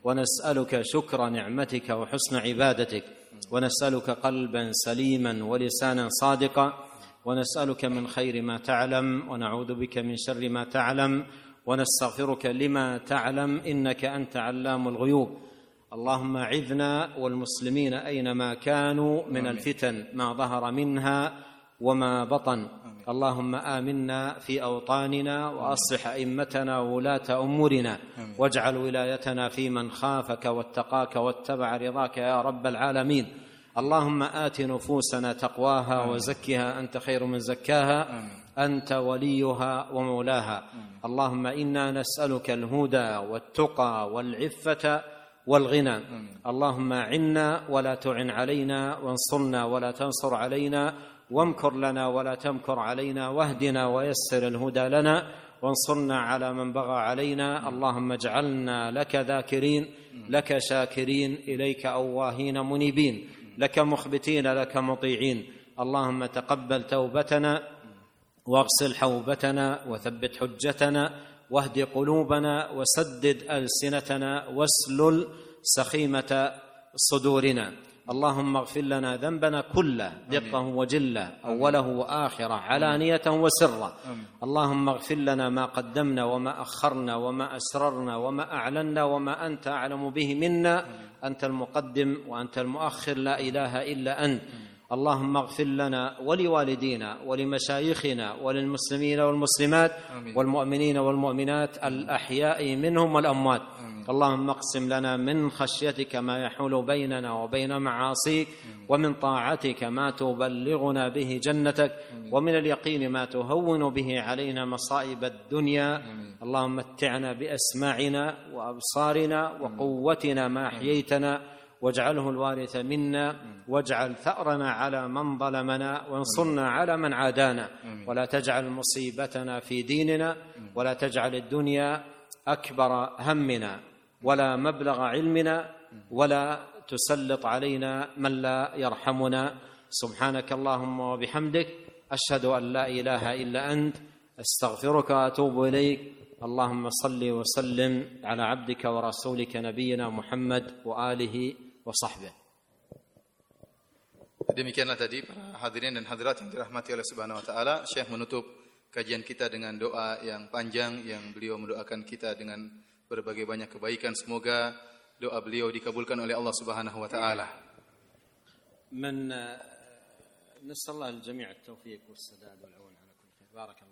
ونسألك شكر نعمتك وحسن عبادتك ونسألك قلبا سليما ولسانا صادقا ونسألك من خير ما تعلم ونعوذ بك من شر ما تعلم ونستغفرك لما تعلم إنك أنت علام الغيوب. اللهم عذنا والمسلمين أينما كانوا من الفتن ما ظهر منها وما بطن. اللهم آمنا في أوطاننا وأصلح أئمتنا وولاة أمورنا واجعل ولايتنا في من خافك واتقاك واتبع رضاك يا رب العالمين. اللهم آت نفوسنا تقواها وزكها أنت خير من زكاها أنت وليها ومولاها. اللهم إنا نسألك الهدى والتقى والعفة والغنى. اللهم عنا ولا تعن علينا وانصرنا ولا تنصر علينا. وامكر لنا ولا تمكر علينا واهدنا ويسر الهدى لنا وانصرنا على من بغى علينا. اللهم اجعلنا لك ذاكرين لك شاكرين إليك أواهين منيبين لك مخبتين لك مطيعين. اللهم تقبل توبتنا واغسل حوبتنا وثبت حجتنا واهد قلوبنا وسدد ألسنتنا واسلل سخيمة صدورنا. اللهم اغفر لنا ذنبنا كله دقه وجله أوله وآخره علانية وسره اللهم اغفر لنا ما قدمنا وما أخرنا وما أسررنا وما أعلنا وما أنت أعلم به منا. أنت المقدم وأنت المؤخر لا إله إلا أنت. اللهم اغفر لنا ولوالدينا ولمشايخنا وللمسلمين والمسلمات والمؤمنين والمؤمنات الأحياء منهم والأموات. اللهم اقسم لنا من خشيتك ما يحول بيننا وبين معاصيك ومن طاعتك ما تبلغنا به جنتك ومن اليقين ما تهون به علينا مصائب الدنيا. اللهم متعنا بأسماعنا وأبصارنا وقوتنا ما أحييتنا واجعله الوارث منا واجعل ثأرنا على من ظلمنا وانصرنا على من عادانا. ولا تجعل مصيبتنا في ديننا ولا تجعل الدنيا أكبر همنا. ولا مبلغ علمنا ولا تسلط علينا من لا يرحمنا سبحانك اللهم وبحمدك أشهد أن لا إله إلا أنت استغفرك وأتوب إليك اللهم صل وسلم على عبدك ورسولك نبينا محمد وآله وصحبه Demikianlah tadi para hadirin dan hadirat yang dirahmati oleh Subhanahu wa taala, Syekh menutup kajian kita dengan doa yang panjang yang beliau mendoakan kita dengan berbagai banyak kebaikan. Semoga doa beliau dikabulkan oleh Allah Subhanahu wa taala. من نسأل الله الجميع التوفيق والسداد والعون على كل خير بارك الله